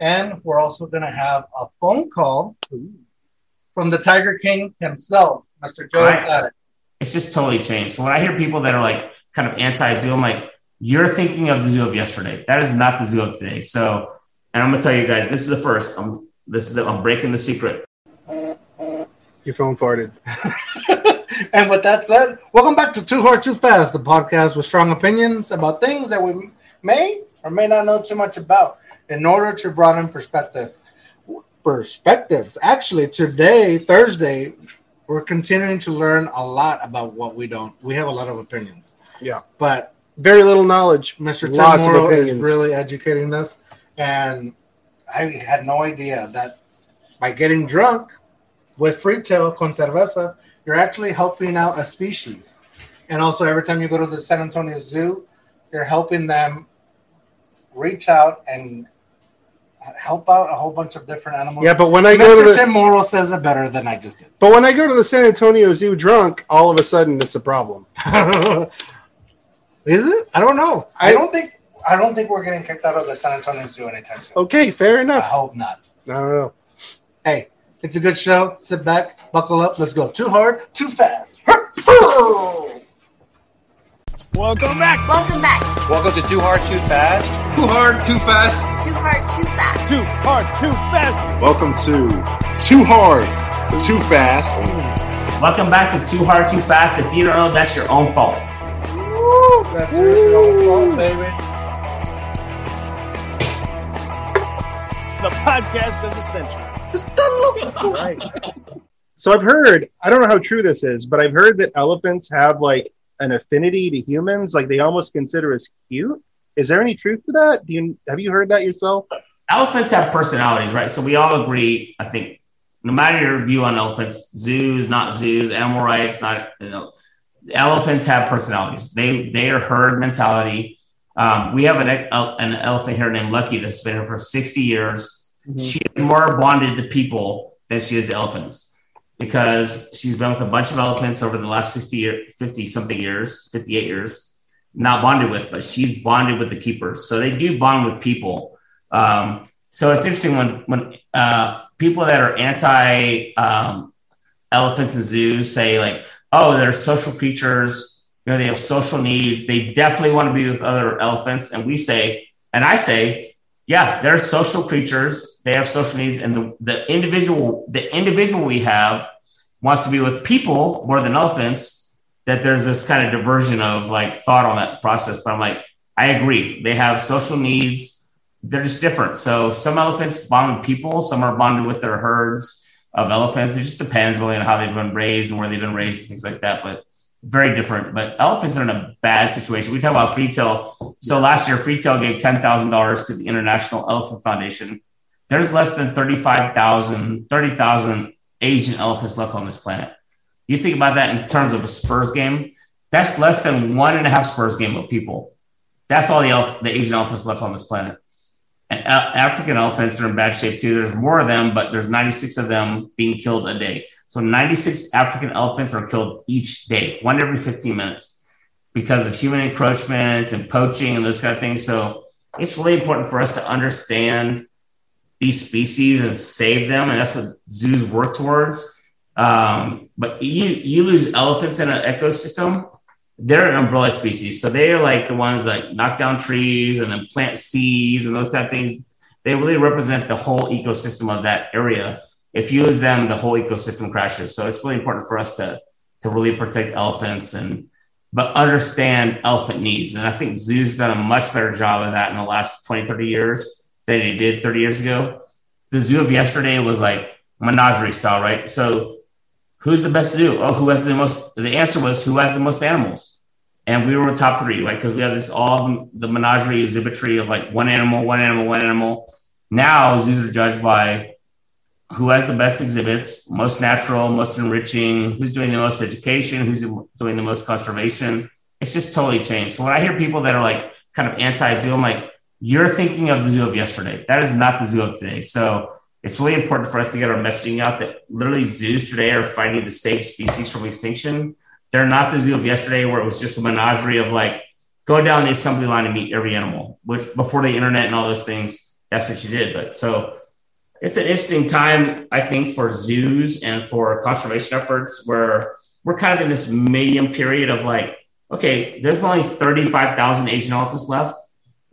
And we're also going to have a phone call from the Tiger King himself, Mr. Joe Right. It's just totally changed. So when I hear people that are like kind of anti-zoo, I'm like, you're thinking of the zoo of yesterday. That is not the zoo of today. So, and I'm gonna tell you guys, this is the first. I'm this is the, I'm breaking the secret. Your phone farted. And with that said, welcome back to Too Hard Too Fast, the podcast with strong opinions about things that we may or may not know too much about in order to broaden perspective. Perspectives. Actually, today, Thursday, we're continuing to learn a lot about what we don't. We have a lot of opinions, Yeah. but Very little knowledge. Mr. Tim Lots of Morrow is really educating us, and I had no idea that by getting drunk with Freetail con cerveza, you're actually helping out a species. And also, every time you go to the San Antonio Zoo, you're helping them reach out and help out a whole bunch of different animals. Yeah, but when I go Mr. to the Tim Morrow says it better than I just did. but when I go to the San Antonio Zoo drunk, all of a sudden it's a problem. Is it? I don't know. I I- don't think. I don't think we're getting kicked out of the San Antonio Zoo anytime soon. Okay, fair enough. I hope not. I don't know. Hey, it's a good show. Sit back, buckle up. Let's go. Too hard, too fast. Welcome back. Welcome back. Welcome to Too Hard, Too Fast. Too hard, too fast. Too hard, too fast. Too hard, too fast. Welcome to Too Hard, Too Fast. Welcome back to Too Hard Too Fast. If you don't know, that's your own fault. Woo, That's your own fault, baby. The podcast of the century. So I've heard, I don't know how true this is, but I've heard that elephants have like an affinity to humans, like they almost consider us cute. Is there any truth to that? Do you have you heard that yourself? Elephants have personalities, right? So we all agree, I think, no matter your view on elephants, zoos, not zoos, animal rights, not you know, elephants have personalities. They they are herd mentality. Um, we have an, an elephant here named Lucky that's been here for 60 years. She is more bonded to people than she is to elephants because she's been with a bunch of elephants over the last 60 year, 50 something years, 58 years, not bonded with, but she's bonded with the keepers. So they do bond with people. Um, so it's interesting when, when uh, people that are anti um, elephants and zoos say like, oh, they're social creatures, you know, they have social needs. They definitely want to be with other elephants. And we say, and I say, yeah, they're social creatures. They have social needs, and the, the individual, the individual we have wants to be with people more than elephants. That there's this kind of diversion of like thought on that process. But I'm like, I agree. They have social needs. They're just different. So some elephants bond with people. Some are bonded with their herds of elephants. It just depends really on how they've been raised and where they've been raised and things like that. But very different. But elephants are in a bad situation. We talk about Freetail. So last year, Freetail gave ten thousand dollars to the International Elephant Foundation. There's less than 35,000, 30,000 Asian elephants left on this planet. You think about that in terms of a Spurs game, that's less than one and a half Spurs game of people. That's all the, elf- the Asian elephants left on this planet. And A- African elephants are in bad shape too. There's more of them, but there's 96 of them being killed a day. So 96 African elephants are killed each day, one every 15 minutes, because of human encroachment and poaching and those kind of things. So it's really important for us to understand these species and save them, and that's what zoos work towards. Um, but you you lose elephants in an ecosystem, they're an umbrella species, so they are like the ones that knock down trees and then plant seeds and those kind of things. They really represent the whole ecosystem of that area. If you lose them, the whole ecosystem crashes. So it's really important for us to to really protect elephants and but understand elephant needs. And I think zoos done a much better job of that in the last 20, 30 years than they did 30 years ago. The zoo of yesterday was like menagerie style, right? So who's the best zoo? Oh, who has the most? The answer was who has the most animals. And we were the top three, right? Because we have this all the menagerie exhibitry of like one animal, one animal, one animal. Now zoos are judged by who has the best exhibits, most natural, most enriching, who's doing the most education, who's doing the most conservation. It's just totally changed. So when I hear people that are like kind of anti-zoo, I'm like, you're thinking of the zoo of yesterday. That is not the zoo of today. So it's really important for us to get our messaging out that literally zoos today are fighting to save species from extinction. They're not the zoo of yesterday where it was just a menagerie of like go down the assembly line and meet every animal, which before the internet and all those things, that's what you did. But so it's an interesting time, I think, for zoos and for conservation efforts where we're kind of in this medium period of like, okay, there's only 35,000 Asian elephants left.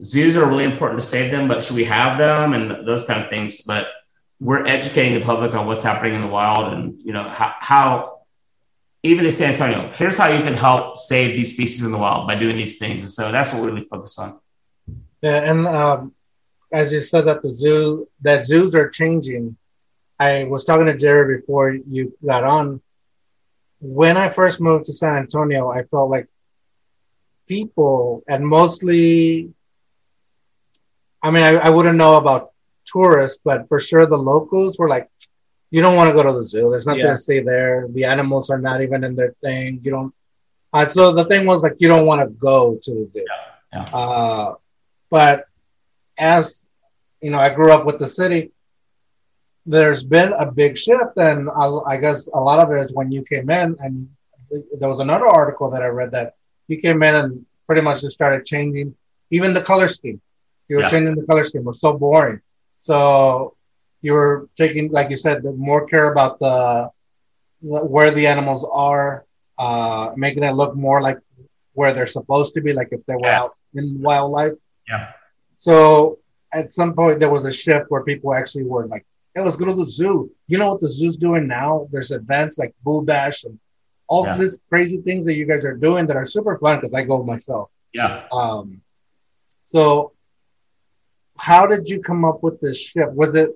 Zoos are really important to save them, but should we have them and those kind of things? But we're educating the public on what's happening in the wild and, you know, how, how even in San Antonio, here's how you can help save these species in the wild by doing these things. And so that's what we really focus on. Yeah, and um, as you said that the zoo that zoos are changing. I was talking to Jerry before you got on. When I first moved to San Antonio, I felt like people and mostly I mean I, I wouldn't know about tourists, but for sure the locals were like, you don't want to go to the zoo. There's nothing Yeah. to see there. The animals are not even in their thing. You don't. Uh, so the thing was like, you don't want to go to the zoo. Yeah. Uh, but as you know, I grew up with the city. There's been a big shift, and I, I guess a lot of it is when you came in, and there was another article that I read that you came in and pretty much just started changing even the color scheme. You were Yeah. changing the color scheme. It was so boring. So you were taking, like you said, the more care about the where the animals are, uh, making it look more like where they're supposed to be, like if they were Yeah. out in wildlife. Yeah. So at some point there was a shift where people actually were like, "Hey, let's go to the zoo." You know what the zoo's doing now? There's events like Bull Dash and all Yeah. these crazy things that you guys are doing that are super fun because I go myself. Yeah. Um, so how did you come up with this shift? Was it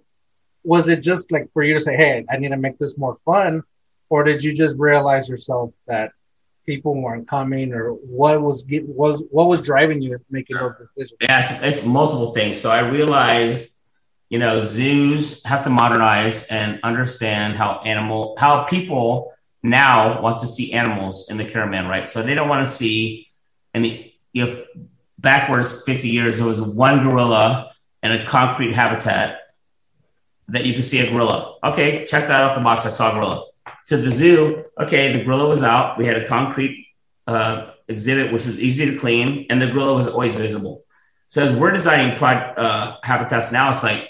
was it just like for you to say, "Hey, I need to make this more fun," or did you just realize yourself that people weren't coming, or what was get, was what was driving you making those decisions? Yes, it's, multiple things. So I realized, you know, zoos have to modernize and understand how animal, how people now want to see animals in the caravan, right? So they don't want to see, in the you backwards 50 years, there was one gorilla in a concrete habitat that you can see a gorilla. Okay, check that off the box. I saw a gorilla. To the zoo, okay, the gorilla was out. We had a concrete uh, exhibit, which was easy to clean, and the gorilla was always visible. So as we're designing prod, uh, habitats now, it's like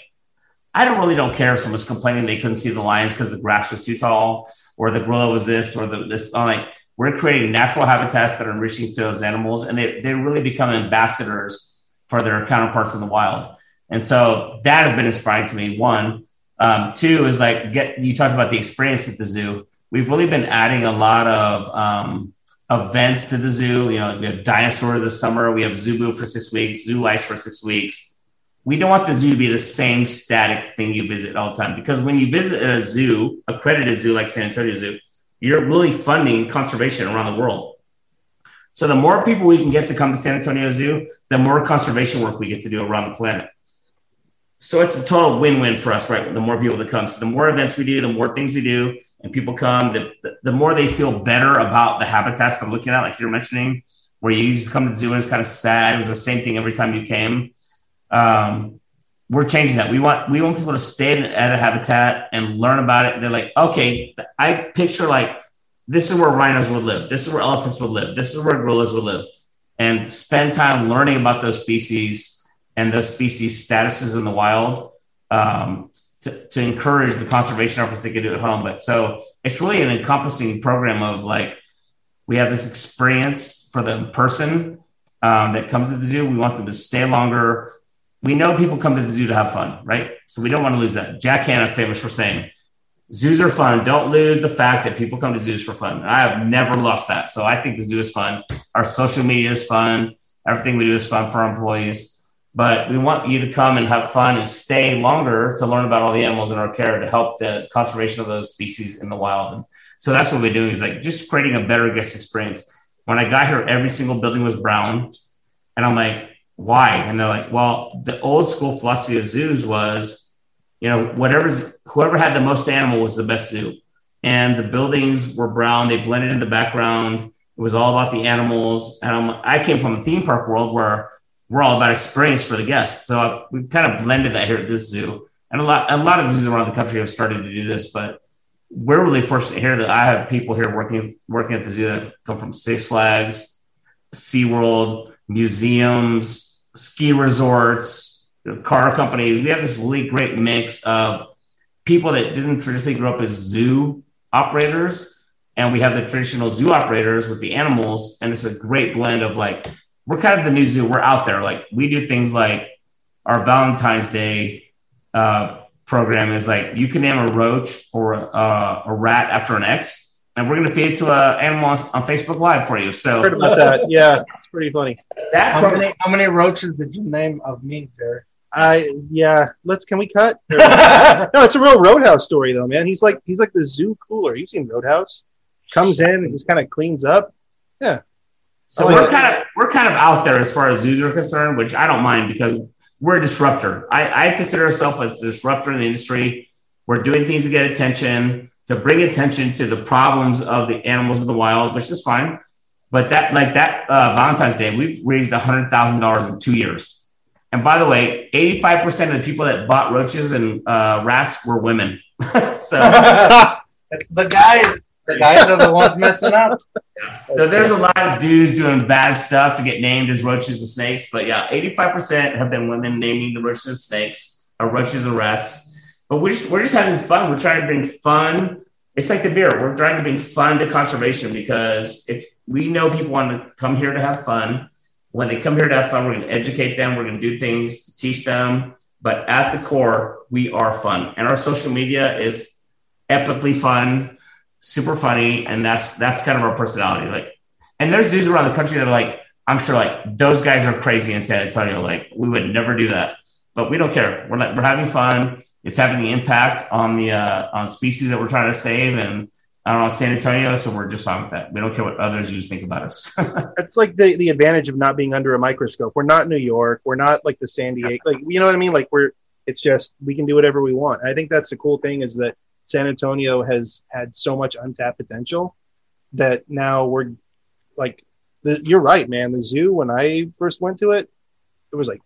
I don't really don't care if someone's complaining they couldn't see the lions because the grass was too tall, or the gorilla was this, or the this. I'm like we're creating natural habitats that are enriching to those animals, and they they really become ambassadors for their counterparts in the wild. And so that has been inspiring to me. One, um, two is like get you talked about the experience at the zoo. We've really been adding a lot of um, events to the zoo. You know, we have dinosaur this summer. We have Zoo Boo for six weeks, Zoo Life for six weeks. We don't want the zoo to be the same static thing you visit all the time because when you visit a zoo, accredited zoo like San Antonio Zoo, you're really funding conservation around the world. So the more people we can get to come to San Antonio Zoo, the more conservation work we get to do around the planet. So it's a total win-win for us, right? The more people that come, so the more events we do, the more things we do, and people come, the, the, more they feel better about the habitats they're looking at, like you're mentioning, where you used to come to the zoo and it's kind of sad. It was the same thing every time you came. Um, we're changing that. We want we want people to stay at a habitat and learn about it. They're like, okay, I picture like this is where rhinos would live. This is where elephants would live. This is where gorillas would live, and spend time learning about those species and those species statuses in the wild um, to, to encourage the conservation efforts they can do at home. But so it's really an encompassing program of like we have this experience for the person um, that comes to the zoo. We want them to stay longer. We know people come to the zoo to have fun, right? So we don't want to lose that. Jack Hanna famous for saying, zoos are fun. Don't lose the fact that people come to zoos for fun. I have never lost that. So I think the zoo is fun. Our social media is fun. Everything we do is fun for our employees. But we want you to come and have fun and stay longer to learn about all the animals in our care to help the conservation of those species in the wild. And so that's what we're doing is like just creating a better guest experience. When I got here, every single building was brown. And I'm like, why? And they're like, well, the old school philosophy of zoos was, you know, whatever's whoever had the most animal was the best zoo. And the buildings were brown, they blended in the background. It was all about the animals. And I'm, I came from a theme park world where we're all about experience for the guests. So I, we kind of blended that here at this zoo. And a lot, a lot of zoos around the country have started to do this, but we're really fortunate here that I have people here working working at the zoo that come from Six Flags, SeaWorld, museums, ski resorts, car companies. We have this really great mix of people that didn't traditionally grow up as zoo operators, and we have the traditional zoo operators with the animals, and it's a great blend of like we're kind of the new zoo. We're out there, like we do things like our Valentine's Day uh, program is like you can name a roach or uh, a rat after an X, and we're going to feed it to an animal on, on Facebook Live for you. So Heard about that? Yeah, it's pretty funny. that How program, many, how many roaches did you name of me, Derek? I yeah. Let's can we cut? no, it's a real Roadhouse story though, man. He's like he's like the zoo cooler. You've seen Roadhouse. Comes in and just kind of cleans up. So like we're it. kind of we're kind of out there as far as zoos are concerned, which I don't mind because we're a disruptor. I, I consider ourselves a disruptor in the industry. We're doing things to get attention, to bring attention to the problems of the animals in the wild, which is fine. But that like that uh, Valentine's Day, we've raised hundred thousand dollars in two years. And by the way, eighty-five percent of the people that bought roaches and uh, rats were women. so it's the guys. The guys are the ones messing up. So there's a lot of dudes doing bad stuff to get named as roaches and snakes, but yeah, 85% have been women naming the roaches and snakes, or roaches and rats. But we're just we're just having fun. We're trying to bring fun. It's like the beer. We're trying to bring fun to conservation because if we know people want to come here to have fun, when they come here to have fun, we're going to educate them. We're going to do things to teach them. But at the core, we are fun, and our social media is epically fun super funny, and that's that's kind of our personality. Like, and there's dudes around the country that are like, I'm sure like those guys are crazy in San Antonio. Like, we would never do that, but we don't care. We're like, we're having fun. It's having the impact on the uh, on species that we're trying to save, and I don't know San Antonio. So we're just fine with that. We don't care what others zoos think about us. It's like the, the advantage of not being under a microscope. We're not New York. We're not like the San Diego. Like you know what I mean? Like we're it's just we can do whatever we want. And I think that's the cool thing is that San Antonio has had so much untapped potential that now we're like the, you're right, man. The zoo when I first went to it, it was like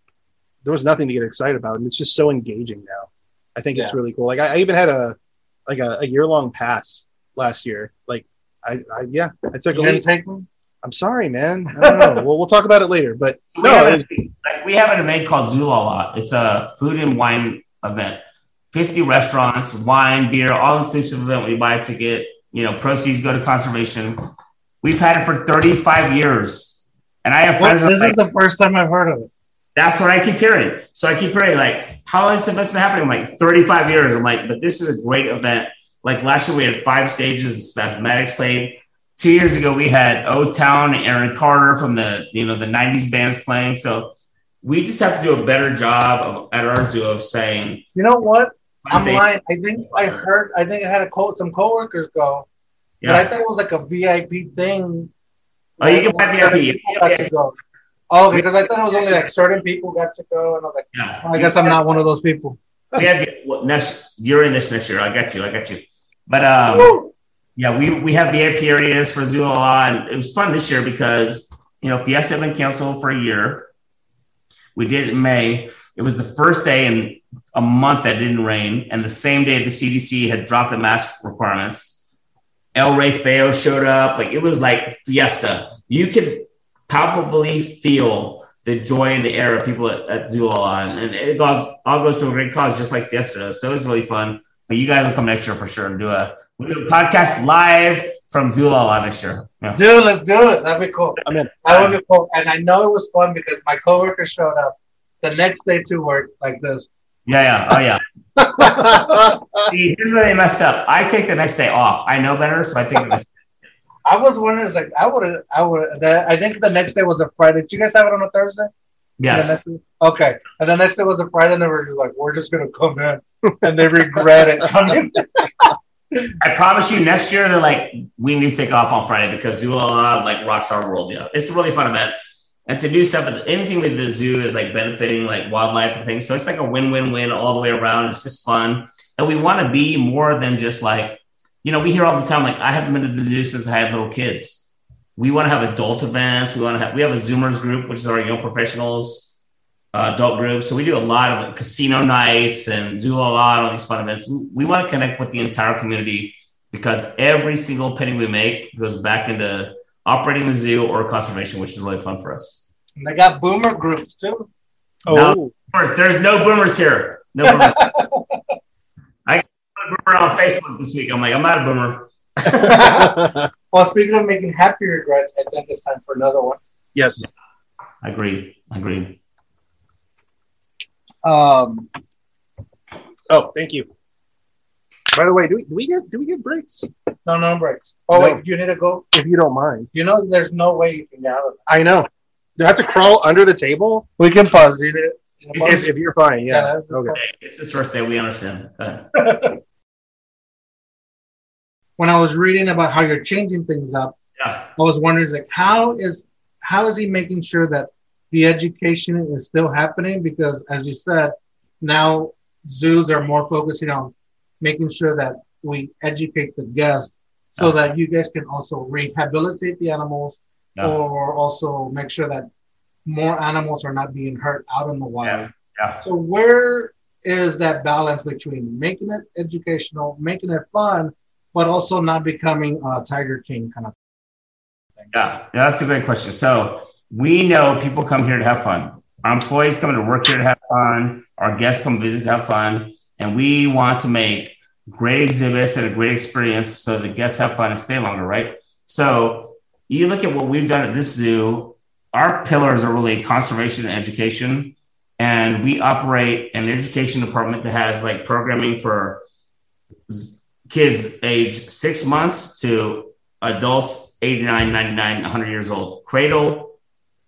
there was nothing to get excited about, and it's just so engaging now. I think it's really cool. Like I, I even had a like a, a year long pass last year. Like I, I yeah, I took a You didn't take me? I'm sorry, man. I don't know. well, we'll talk about it later. But So we, no, have an, like, we have an event called Zoolala. It's a food and wine event. 50 restaurants, wine, beer, all inclusive event. We buy a ticket, you know, proceeds go to conservation. We've had it for 35 years. And I have friends this are is the first time I've heard of it. that's what I keep hearing. So I keep hearing, like, how long has this been happening? I'm like, 35 years. I'm like, but this is a great event. Like last year, we had five stages. The mathematics played. Two years ago, we had O Town and Aaron Carter from the you know the '90s bands playing. So we just have to do a better job of, at our zoo of saying. You know what? I'm lying. I think I heard. I think I had a quote. Some coworkers go, but I thought it was like a VIP thing. Oh, you can buy VIP. got to go. Oh, because I thought it was only like certain people got to go, and I was like, Yeah. oh, I guess I'm not one of those people. We have well, next. You're in this next year. I got you. I got you. But um, yeah, we we have VIP areas for Zoolala, and it was fun this year because you know Fiesta had been canceled for a year. We did it in May. It was the first day in a month that didn't rain, and the same day the CDC had dropped the mask requirements. El Rey Feo showed up. Like it was like Fiesta. You could palpably feel the joy in the air of people at, at Zoolala, and, and it goes all goes to a great cause, just like Fiesta does. So it was really fun. But you guys will come next year for sure and do a we do a podcast live from Zoolala next year. Yeah. Dude, let's do it. That'd be cool. I'm in. That would be cool. And I know it was fun because my coworker showed up the next day to work like this. Yeah, yeah. Oh, yeah. See, here's where they messed up. I take the next day off. I know better, so I take the next I was wondering, it's like I would I would. I think the next day was a Friday. Did you guys have it on a Thursday? Yes. week? Okay. And the next day was a Friday, and they were just like, "We're just gonna come in," and they regret it coming. I promise you, next year they're like, we need to take off on Friday because Zoolala like rocks our world. Yeah, it's a really fun event, and to do stuff, with anything with the zoo is like benefiting like wildlife and things. So it's like a win-win-win all the way around. It's just fun, and we want to be more than just like, you know, we hear all the time like, I haven't been to the zoo since I had little kids. We want to have adult events. We want to have we have a Zoomers group, which is our young professionals uh, adult group. So we do a lot of casino nights and do a lot of these fun events. We, we want to connect with the entire community because every single penny we make goes back into operating the zoo or conservation, which is really fun for us. And they got boomer groups too. Oh, Boomers. There's no boomers here. No boomers. I got a boomer on Facebook this week. I'm like, I'm not a boomer. well, speaking of making happy regrets, I think it's time for another one. yes. I agree. I agree. Um, Oh, thank you. By the way, do we, do we get do we get breaks? no, no breaks. Oh, No. wait, you need to go. If you don't mind. You know, there's no way you can get out of it. I know. Do I have to crawl under the table? We can pause. Do you need it? You can pause? It's- If you're fine, yeah. Yeah, Okay. It's his first day. We understand. When I was reading about how you're changing things up, Yeah. I was wondering, like, how is how is he making sure that the education is still happening? Because, as you said, now zoos are more focusing on making sure that we educate the guests, so Yeah. that you guys can also rehabilitate the animals, Yeah. or also make sure that more animals are not being hurt out in the wild. Yeah. So, where is that balance between making it educational, making it fun, but also not becoming a Tiger King kind of Yeah, yeah, that's a great question. So we know people come here to have fun. Our employees come to work here to have fun. Our guests come visit to have fun, and we want to make great exhibits and a great experience so the guests have fun and stay longer, right? So you look at what we've done at this zoo. Our pillars are really conservation and education, and we operate an education department that has like programming for kids age six months to adults 89, 99, 100 years old, cradle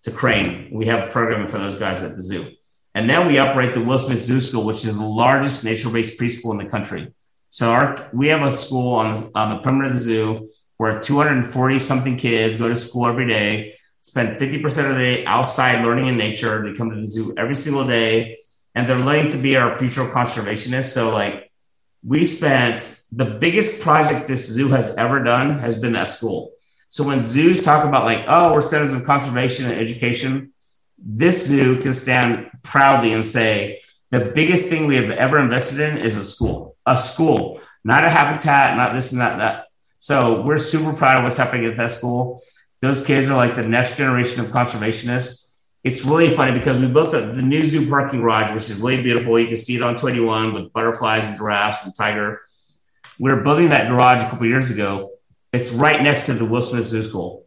to crane. We have programming for those guys at the zoo. And then we operate the Will Smith Zoo School, which is the largest nature-based preschool in the country. So our we have a school on, on the perimeter of the zoo where 240 something kids go to school every day, spend 50% of the day outside learning in nature. They come to the zoo every single day, and they're learning to be our future conservationists. So like we spent the biggest project this zoo has ever done has been that school. So when zoos talk about like, oh, we're centers of conservation and education, this zoo can stand proudly and say the biggest thing we have ever invested in is a school, a school, not a habitat, not this and that, that. So we're super proud of what's happening at that school. Those kids are like the next generation of conservationists. It's really funny because we built a, the new zoo parking garage, which is really beautiful. You can see it on 21 with butterflies and giraffes and tiger. We were building that garage a couple years ago. It's right next to the Will Smith Zoo School.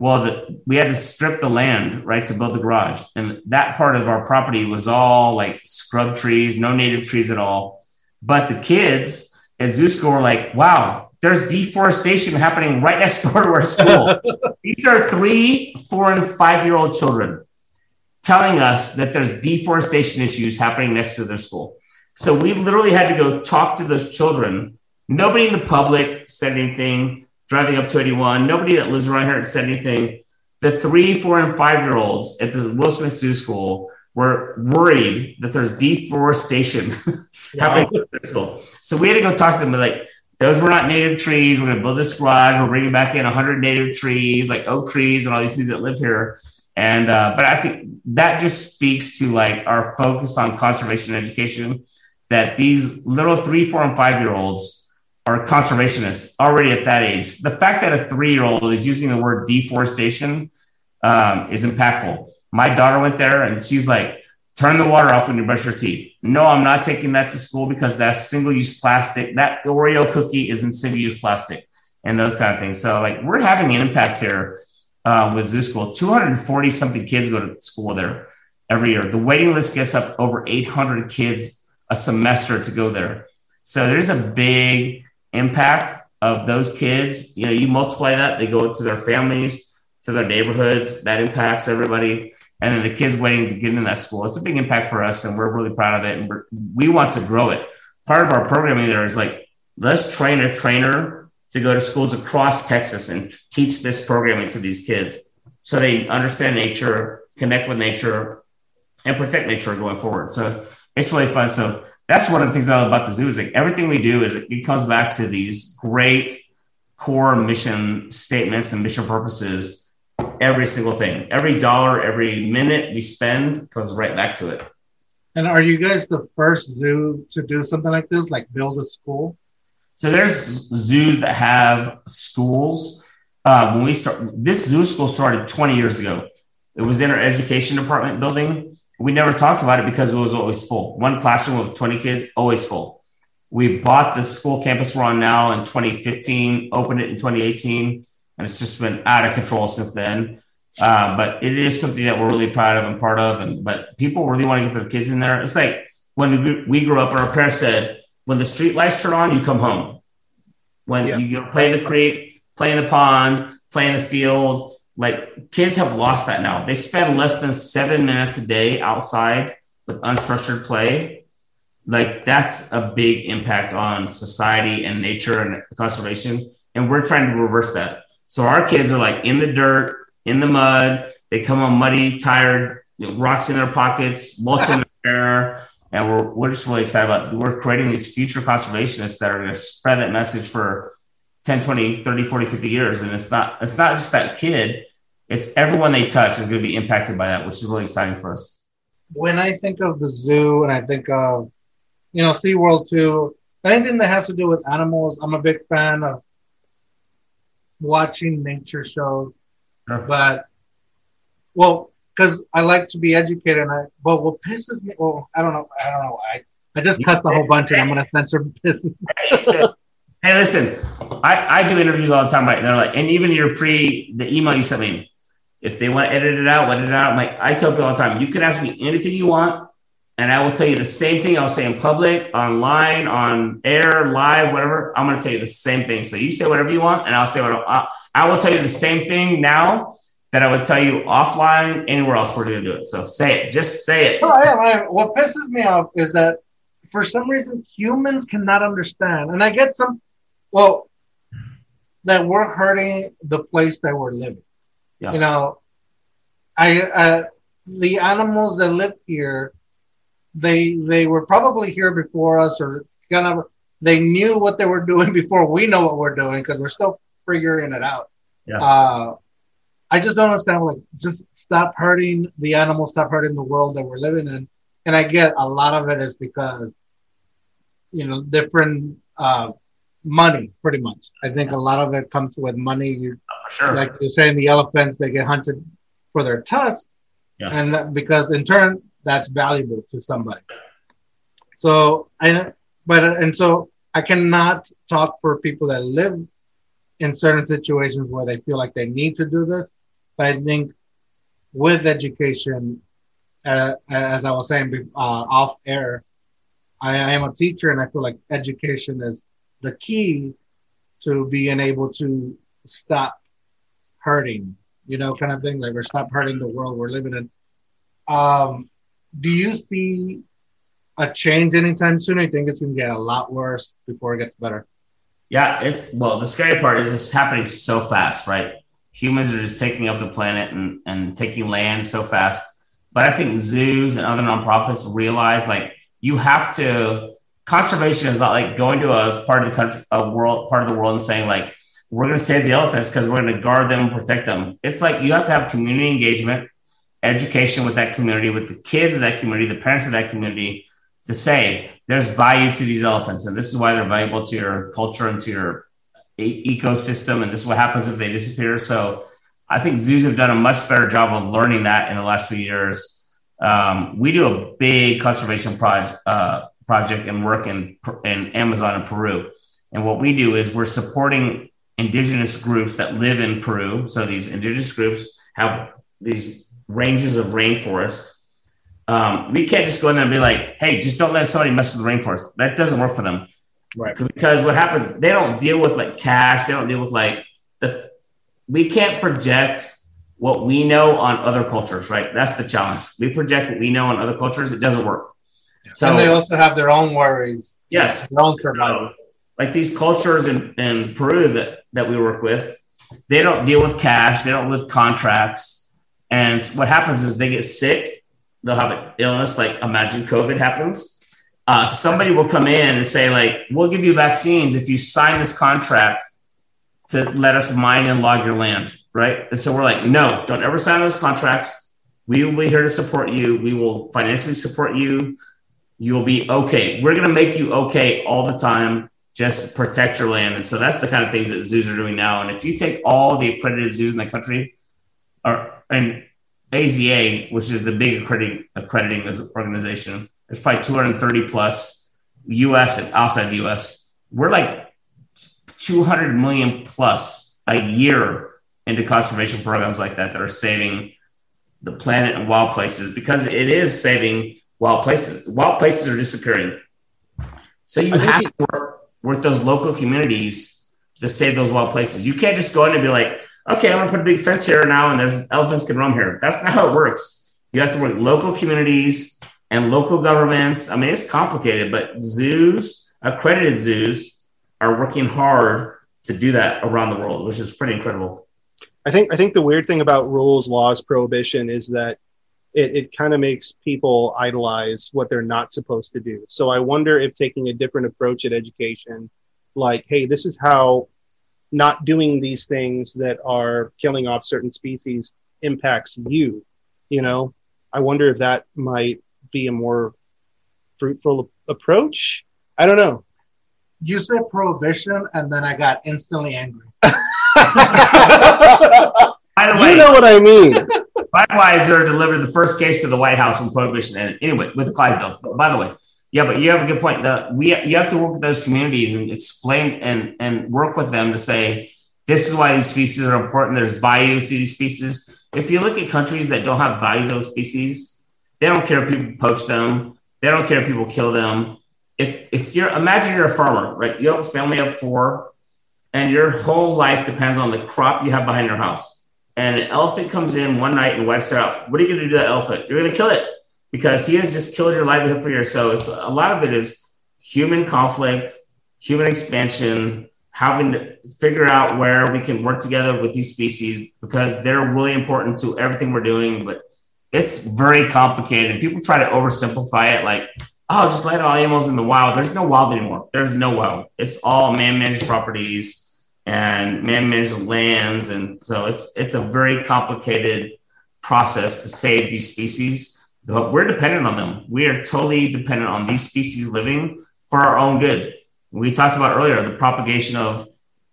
Well, the, we had to strip the land right to build the garage, and that part of our property was all like scrub trees, no native trees at all. But the kids at Zoo School were like, "Wow, there's deforestation happening right next door to our school." These are three, four, and five-year-old children telling us that there's deforestation issues happening next to their school. So we literally had to go talk to those children. Nobody in the public said anything driving up to 81. Nobody that lives around here said anything. The three, four, and five year olds at the Will Smith Zoo School were worried that there's deforestation happening at the school. So we had to go talk to them. and like, those were not native trees. We're going to build this garage. We're bringing back in 100 native trees, like oak trees and all these things that live here. And, uh, but I think that just speaks to like our focus on conservation education that these little three, four, and five year olds are conservationists already at that age. The fact that a three year old is using the word deforestation um, is impactful. My daughter went there and she's like, turn the water off when you brush your teeth. No, I'm not taking that to school because that's single use plastic. That Oreo cookie is in single use plastic and those kind of things. So, like, we're having an impact here uh, with Zoo School. 240 something kids go to school there every year. The waiting list gets up over 800 kids a semester to go there. So, there's a big impact of those kids. You know, you multiply that, they go to their families, to their neighborhoods, that impacts everybody. And then the kids waiting to get in that school. It's a big impact for us, and we're really proud of it. And we want to grow it. Part of our programming there is like, let's train a trainer to go to schools across Texas and teach this programming to these kids so they understand nature, connect with nature, and protect nature going forward. So it's really fun. So that's one of the things I love about the zoo is like everything we do is it comes back to these great core mission statements and mission purposes. Every single thing, every dollar, every minute we spend goes right back to it. And are you guys the first zoo to do something like this, like build a school? So there's zoos that have schools. Uh, when we start, this zoo school started 20 years ago. It was in our education department building, we never talked about it because it was always full. One classroom with 20 kids, always full. We bought the school campus we're on now in 2015, opened it in 2018, and it's just been out of control since then. Uh, but it is something that we're really proud of and part of. And but people really want to get their kids in there. It's like when we, we grew up, our parents said, "When the street lights turn on, you come home. When Yeah. you go play in the creek, play in the pond, play in the field." Like kids have lost that now. They spend less than seven minutes a day outside with unstructured play. Like that's a big impact on society and nature and conservation. And we're trying to reverse that. So our kids are like in the dirt, in the mud. They come home muddy, tired, you know, rocks in their pockets, mulch in their hair. And we're, we're just really excited about We're creating these future conservationists that are going to spread that message for 10, 20, 30, 40, 50 years. And it's not, it's not just that kid. It's everyone they touch is going to be impacted by that, which is really exciting for us. when I think of the zoo and I think of, you know, SeaWorld too, anything that has to do with animals, I'm a big fan of watching nature shows. Sure. But, well, because I like to be educated, and I, but what pisses me, well, I don't know, I don't know, I, I just cussed a whole bunch and I'm going to censor pisses. hey, listen, I, I do interviews all the time, right? And they're like, and even your pre, the email you sent me, if they want to edit it out, edit it out. Like, I tell people all the time, you can ask me anything you want, and I will tell you the same thing I'll say in public, online, on air, live, whatever. I'm going to tell you the same thing. So you say whatever you want, and I'll say what I, I will tell you the same thing now that I would tell you offline anywhere else we're going to do it. So say it, just say it. I- what pisses me off is that for some reason humans cannot understand, and I get some, well, that we're hurting the place that we're living. Yeah. You know, I uh, the animals that live here, they they were probably here before us, or kind of they knew what they were doing before we know what we're doing because we're still figuring it out. Yeah. Uh, I just don't understand. Like, just stop hurting the animals, stop hurting the world that we're living in. And I get a lot of it is because, you know, different uh, money, pretty much. I think a lot of it comes with money. You, sure. like you're saying, the elephants they get hunted for their tusk, Yeah. and that, because in turn that's valuable to somebody. So I, but and so I cannot talk for people that live in certain situations where they feel like they need to do this. But I think with education, uh, as I was saying uh, off air, I, I am a teacher, and I feel like education is the key to being able to stop hurting, you know, kind of thing, like we're stop hurting the world we're living in. Um, do you see a change anytime soon? I think it's gonna get a lot worse before it gets better. Yeah, it's well, the scary part is it's happening so fast, right? Humans are just taking up the planet and, and taking land so fast. But I think zoos and other nonprofits realize like you have to conservation is not like going to a part of the country, a world part of the world and saying like we're going to save the elephants because we're going to guard them and protect them. It's like you have to have community engagement, education with that community, with the kids of that community, the parents of that community, to say there's value to these elephants. And this is why they're valuable to your culture and to your e- ecosystem and this is what happens if they disappear. So i think zoos have done a much better job of learning that in the last few years. Um, we do a big conservation project uh, project and work in, in amazon and peru. And what we do is we're supporting indigenous groups that live in peru so these indigenous groups have these ranges of rainforest um, we can't just go in there and be like, hey, just don't let somebody mess with the rainforest. That doesn't work for them. Right. Because what happens, they don't deal with like cash, they don't deal with like the, we can't project what we know on other cultures, right? That's the challenge. We project what we know on other cultures, it doesn't work. So, and they also have their own worries, yes, their own survival. like these cultures in, in Peru that, that we work with, they don't deal with cash, they don't with contracts. And what happens is they get sick, they'll have an illness, like imagine COVID happens. Uh, somebody will come in and say, like, we'll give you vaccines if you sign this contract to let us mine and log your land, right? And so we're like, no, don't ever sign those contracts. We will be here to support you. We will financially support you. You will be okay. We're going to make you okay all the time just protect your land. And so that's the kind of things that zoos are doing now. And if you take all the accredited zoos in the country, or and AZA, which is the big accrediting, accrediting organization, there's probably 230 plus US and outside the US. We're like 200 million plus a year into conservation programs like that that are saving the planet and wild places because it is saving wild places. Wild places are disappearing. So you have to work with those local communities to save those wild places. You can't just go in and be like, okay, I'm gonna put a big fence here now and there's elephants can roam here. That's not how it works. You have to work local communities and local governments. I mean, it's complicated, but zoos, accredited zoos, are working hard to do that around the world, which is pretty incredible. I think I think the weird thing about rules, laws, prohibition is that it, it kind of makes people idolize what they're not supposed to do. So I wonder if taking a different approach at education, like, hey, this is how not doing these things that are killing off certain species impacts you. You know, I wonder if that might be a more fruitful approach. I don't know. You said prohibition, and then I got instantly angry. By the way, you know what I mean. Budweiser delivered the first case to the White House when prohibition ended. Anyway, with the Clydesdales. But by the way, yeah, but you have a good point. The, we you have to work with those communities and explain and and work with them to say this is why these species are important. There's value to these species. If you look at countries that don't have value to those species, they don't care if people poach them. They don't care if people kill them. If if you're imagine you're a farmer, right? You have a family of four, and your whole life depends on the crop you have behind your house and an elephant comes in one night and wipes it out, what are you going to do to that elephant? You're going to kill it because he has just killed your livelihood for years. So it's a lot of it is human conflict, human expansion, having to figure out where we can work together with these species because they're really important to everything we're doing. But it's very complicated. And people try to oversimplify it like, oh, just let all animals in the wild. There's no wild anymore. There's no wild. It's all man-managed properties and man-managed lands, and so it's it's a very complicated process to save these species. But we're dependent on them. We are totally dependent on these species living for our own good. We talked about earlier the propagation of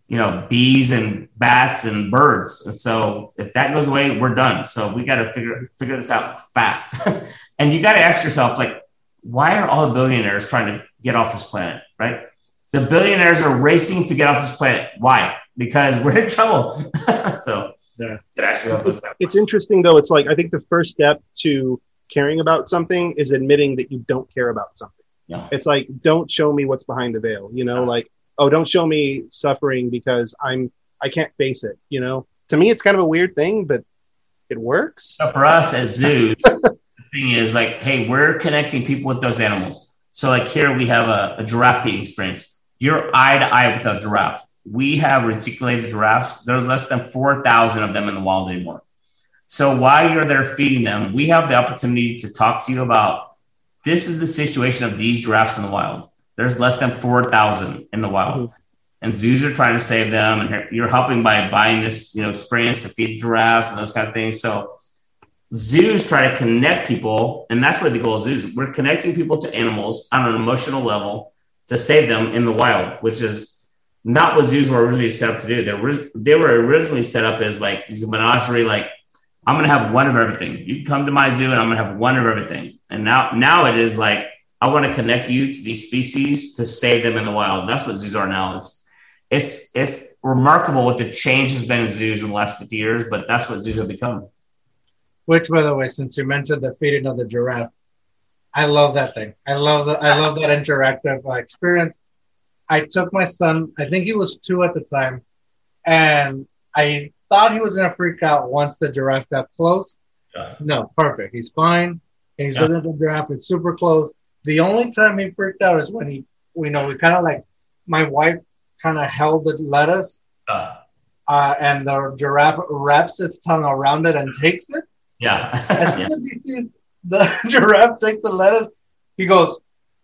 you know bees and bats and birds. So if that goes away, we're done. So we got to figure figure this out fast. and you got to ask yourself like, why are all the billionaires trying to get off this planet, right? The billionaires are racing to get off this planet. Why? Because we're in trouble. so Yeah. it actually us it's interesting though. It's like I think the first step to caring about something is admitting that you don't care about something. Yeah. It's like don't show me what's behind the veil. You know, like oh, don't show me suffering because I'm I can't face it. You know, to me it's kind of a weird thing, but it works. So for us as zoos, the thing is like, hey, we're connecting people with those animals. So like here we have a, a giraffe feeding experience. You're eye to eye with a giraffe. We have reticulated giraffes. There's less than 4,000 of them in the wild anymore. So while you're there feeding them, we have the opportunity to talk to you about this is the situation of these giraffes in the wild. There's less than 4,000 in the wild. Mm-hmm. And zoos are trying to save them, and you're helping by buying this, you know, experience to feed giraffes and those kind of things. So zoos try to connect people, and that's what the goal of zoos. We're connecting people to animals on an emotional level to save them in the wild, which is not what zoos were originally set up to do. They were, they were originally set up as like these menagerie, like I'm gonna have one of everything. You come to my zoo and I'm gonna have one of everything. And now now it is like I want to connect you to these species to save them in the wild. And that's what zoos are now. Is it's it's remarkable what the change has been in zoos in the last 50 years, but that's what zoos have become. Which, by the way, since you mentioned the feeding of the giraffe, I love that thing. I love the, I love that interactive uh, experience. I took my son. I think he was two at the time, and I thought he was gonna freak out once the giraffe got close. Yeah. No, perfect. He's fine. He's Yeah. looking at the giraffe. It's super close. The only time he freaked out is when he, we know, we kind of like my wife kind of held the lettuce, Uh, uh, and the giraffe wraps its tongue around it and takes it. yeah. As soon as he sees the giraffe take the lettuce, he goes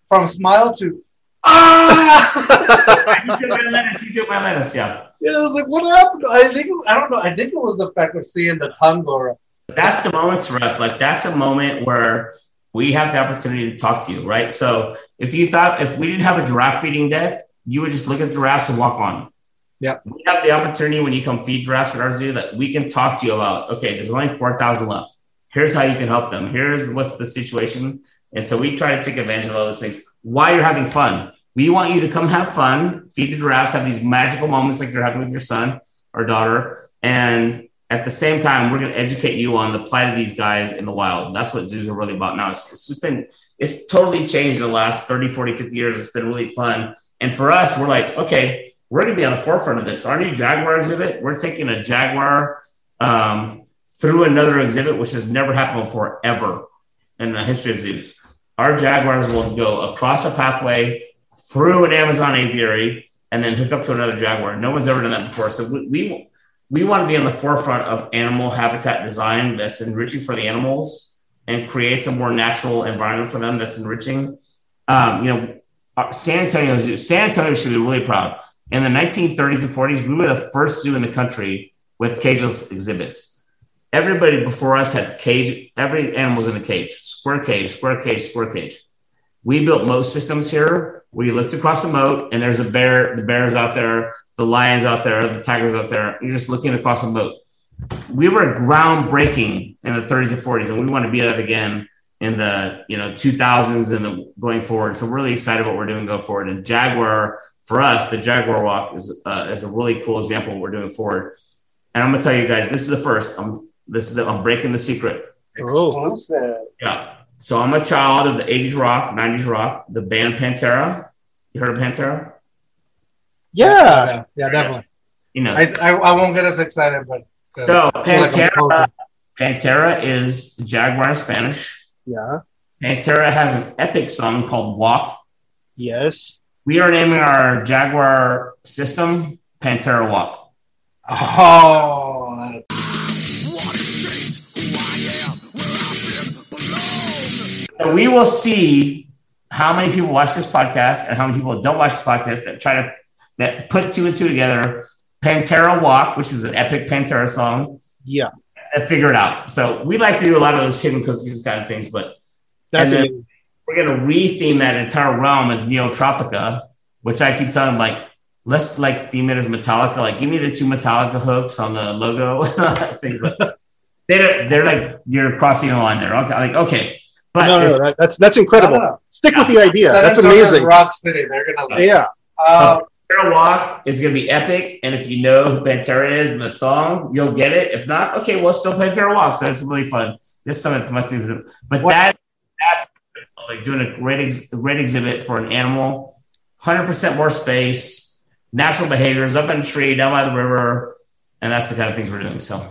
from smile to ah. you took my lettuce. You took my lettuce. Yeah. yeah, I was like, what happened? I think I don't know. I think it was the fact of seeing the tongue go around. that's the moments for us. Like that's a moment where we have the opportunity to talk to you, right? So if you thought if we didn't have a giraffe feeding deck, you would just look at giraffes and walk on. Yeah. We have the opportunity when you come feed giraffes at our zoo that we can talk to you about. Okay, there's only four thousand left. Here's how you can help them. Here's what's the situation. And so we try to take advantage of all those things while you're having fun. We want you to come have fun, feed the giraffes, have these magical moments like you're having with your son or daughter. And at the same time, we're going to educate you on the plight of these guys in the wild. That's what zoos are really about now. It's, it's been, it's totally changed in the last 30, 40, 50 years. It's been really fun. And for us, we're like, okay, we're going to be on the forefront of this. Our new Jaguar exhibit, we're taking a Jaguar um, through another exhibit, which has never happened before, ever in the history of zoos. Our Jaguars will go across a pathway through an Amazon aviary and then hook up to another Jaguar. No one's ever done that before. So we, we, we want to be on the forefront of animal habitat design that's enriching for the animals and creates a more natural environment for them that's enriching. Um, you know, uh, San Antonio Zoo, San Antonio should be really proud. In the 1930s and 40s, we were the first zoo in the country with cageless exhibits. Everybody before us had cage, every animal was in a cage, square cage, square cage, square cage. We built moat systems here you looked across a moat and there's a bear, the bear's out there, the lions out there, the tigers out there. You're just looking across a moat. We were groundbreaking in the 30s and 40s, and we want to be that again in the you know 2000s and the, going forward. So we're really excited what we're doing going forward. And Jaguar for us, the Jaguar Walk is uh, is a really cool example of what we're doing forward. And I'm gonna tell you guys, this is the first. I'm this is the, I'm breaking the secret. Exclusive. Yeah. So I'm a child of the 80s rock, 90s rock, the band Pantera. You heard of Pantera? Yeah. Yeah, yeah, definitely. You know. I, I, I won't get as excited, but uh, so I feel like Pantera. Pantera is Jaguar in Spanish. Yeah. Pantera has an epic song called Walk. Yes. We are naming our Jaguar system Pantera Walk. Oh, So we will see how many people watch this podcast and how many people don't watch this podcast that try to that put two and two together. Pantera Walk, which is an epic Pantera song, Yeah. and figure it out. So we like to do a lot of those hidden cookies and kind of things, but That's then- we're going to retheme that entire realm as Neotropica, which I keep telling them, like, let's like theme it as Metallica. Like, give me the two Metallica hooks on the logo. they're, they're like, you're crossing the line there. Okay. Like, okay. But no, no, no, that, that's that's incredible. No, no. Stick with the idea. San That's Antonio's amazing. Rock City. They're gonna. Like, Yeah. Uh, Pantera Walk is going to be epic. And if you know who Pantera is in the song, you'll get it. If not, okay, well, still Pantera Walk. So it's really fun. Just something to must do. But What- that, that's like doing a great, ex- great exhibit for an animal, 100% more space, natural behaviors up in a tree, down by the river. And that's the kind of things we're doing. So,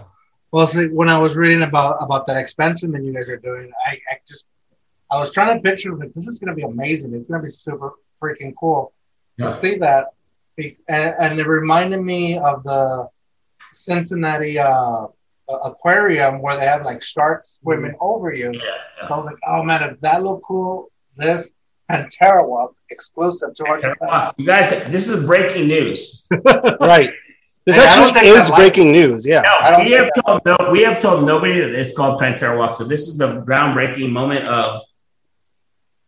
Well, see, when I was reading about about that expansion that you guys are doing, I, I just I was trying to picture like this is going to be amazing. It's going to be super freaking cool Yeah. to see that, and, and it reminded me of the Cincinnati uh, aquarium where they have like sharks swimming over you. yeah. So I was like, oh man, if that looked cool, this Pantera walk exclusive to our You guys, this is breaking news. Right. This Hey, actually is I like breaking news. Yeah. I No, don't we have told no, we have told nobody that it's called Pantera Walk. So this is the groundbreaking moment of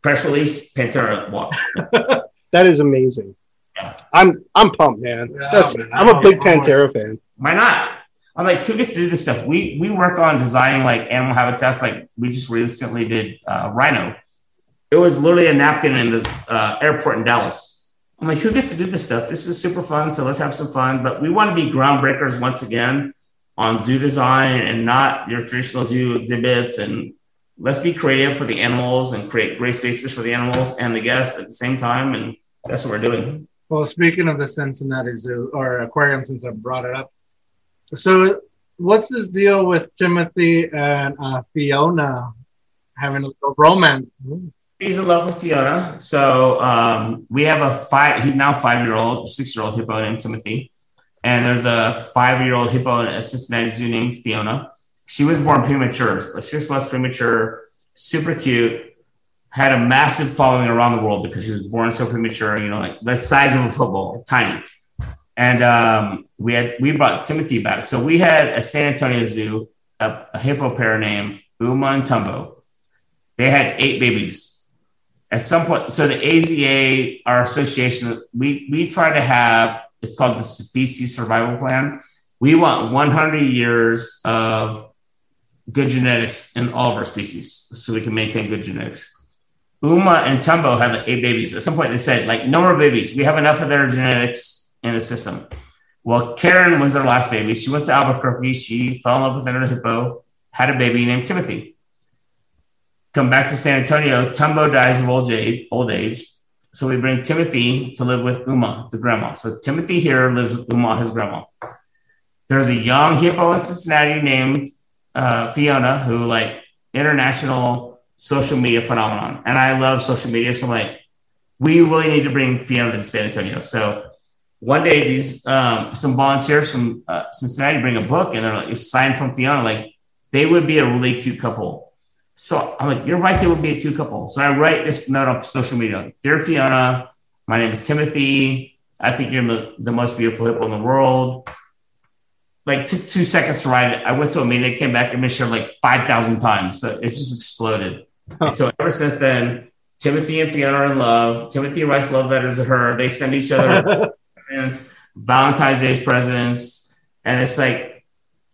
press release Pantera Walk. That is amazing. Yeah. I'm I'm pumped, man. Yeah, That's, man. I'm a big Pantera fan. Why not? I'm like, who gets to do this stuff? We we work on designing like animal habitats. Like we just recently did uh, rhino. It was literally a napkin in the uh, airport in Dallas. I'm like, who gets to do this stuff? This is super fun. So let's have some fun. But we want to be groundbreakers once again on zoo design and not your traditional zoo exhibits. And let's be creative for the animals and create great spaces for the animals and the guests at the same time. And that's what we're doing. Well, speaking of the Cincinnati Zoo or aquarium, since I brought it up, so what's this deal with Timothy and uh, Fiona having a little romance? He's in love with Fiona. So um, we have a five, he's now five year old, six year old hippo named Timothy. And there's a five year old hippo in a Cincinnati Zoo named Fiona. She was born premature, like six months premature, super cute, had a massive following around the world because she was born so premature, you know, like the size of a football, tiny. And um, we had we brought Timothy back. So we had a San Antonio Zoo, a, a hippo pair named Uma and Tumbo. They had eight babies at some point, so the AZA, our association, we we try to have it's called the species survival plan. We want 100 years of good genetics in all of our species so we can maintain good genetics. Uma and Tumbo had like eight babies. At some point, they said, like, no more babies. We have enough of their genetics in the system. Well, Karen was their last baby. She went to Albuquerque. She fell in love with another hippo, had a baby named Timothy. Come back to San Antonio. Tumbo dies of old age. Old age. So we bring Timothy to live with Uma, the grandma. So Timothy here lives with Uma, his grandma. There's a young hippo in Cincinnati named uh, Fiona, who like international social media phenomenon. And I love social media. So I'm like, we really need to bring Fiona to San Antonio. So one day these um, some volunteers from uh, Cincinnati bring a book and they're like, it's signed from Fiona. Like they would be a really cute couple. So I'm like, you're right, they would be a cute couple. So I write this note on social media. Dear Fiona, my name is Timothy. I think you're the most beautiful hippo in the world. Like took two seconds to write it. I went to a meeting, came back and made sure like 5,000 times. So it just exploded. so ever since then, Timothy and Fiona are in love. Timothy writes love letters to her. They send each other presents, Valentine's Day presents. And it's like,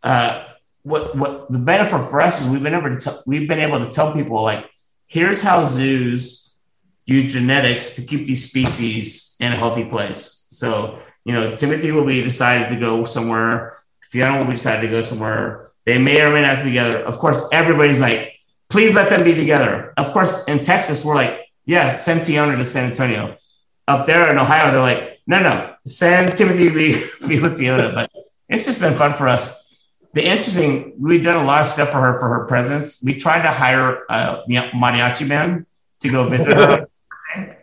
uh, what what the benefit for us is we've been able to t- we've been able to tell people like here's how zoos use genetics to keep these species in a healthy place. So you know Timothy will be decided to go somewhere. Fiona will be decided to go somewhere. They may or may not be together. Of course, everybody's like, please let them be together. Of course, in Texas, we're like, yeah, send Fiona to San Antonio. Up there in Ohio, they're like, no, no, send Timothy to be, be with Fiona. But it's just been fun for us the interesting, we've done a lot of stuff for her for her presence. We tried to hire a mariachi band to go visit her,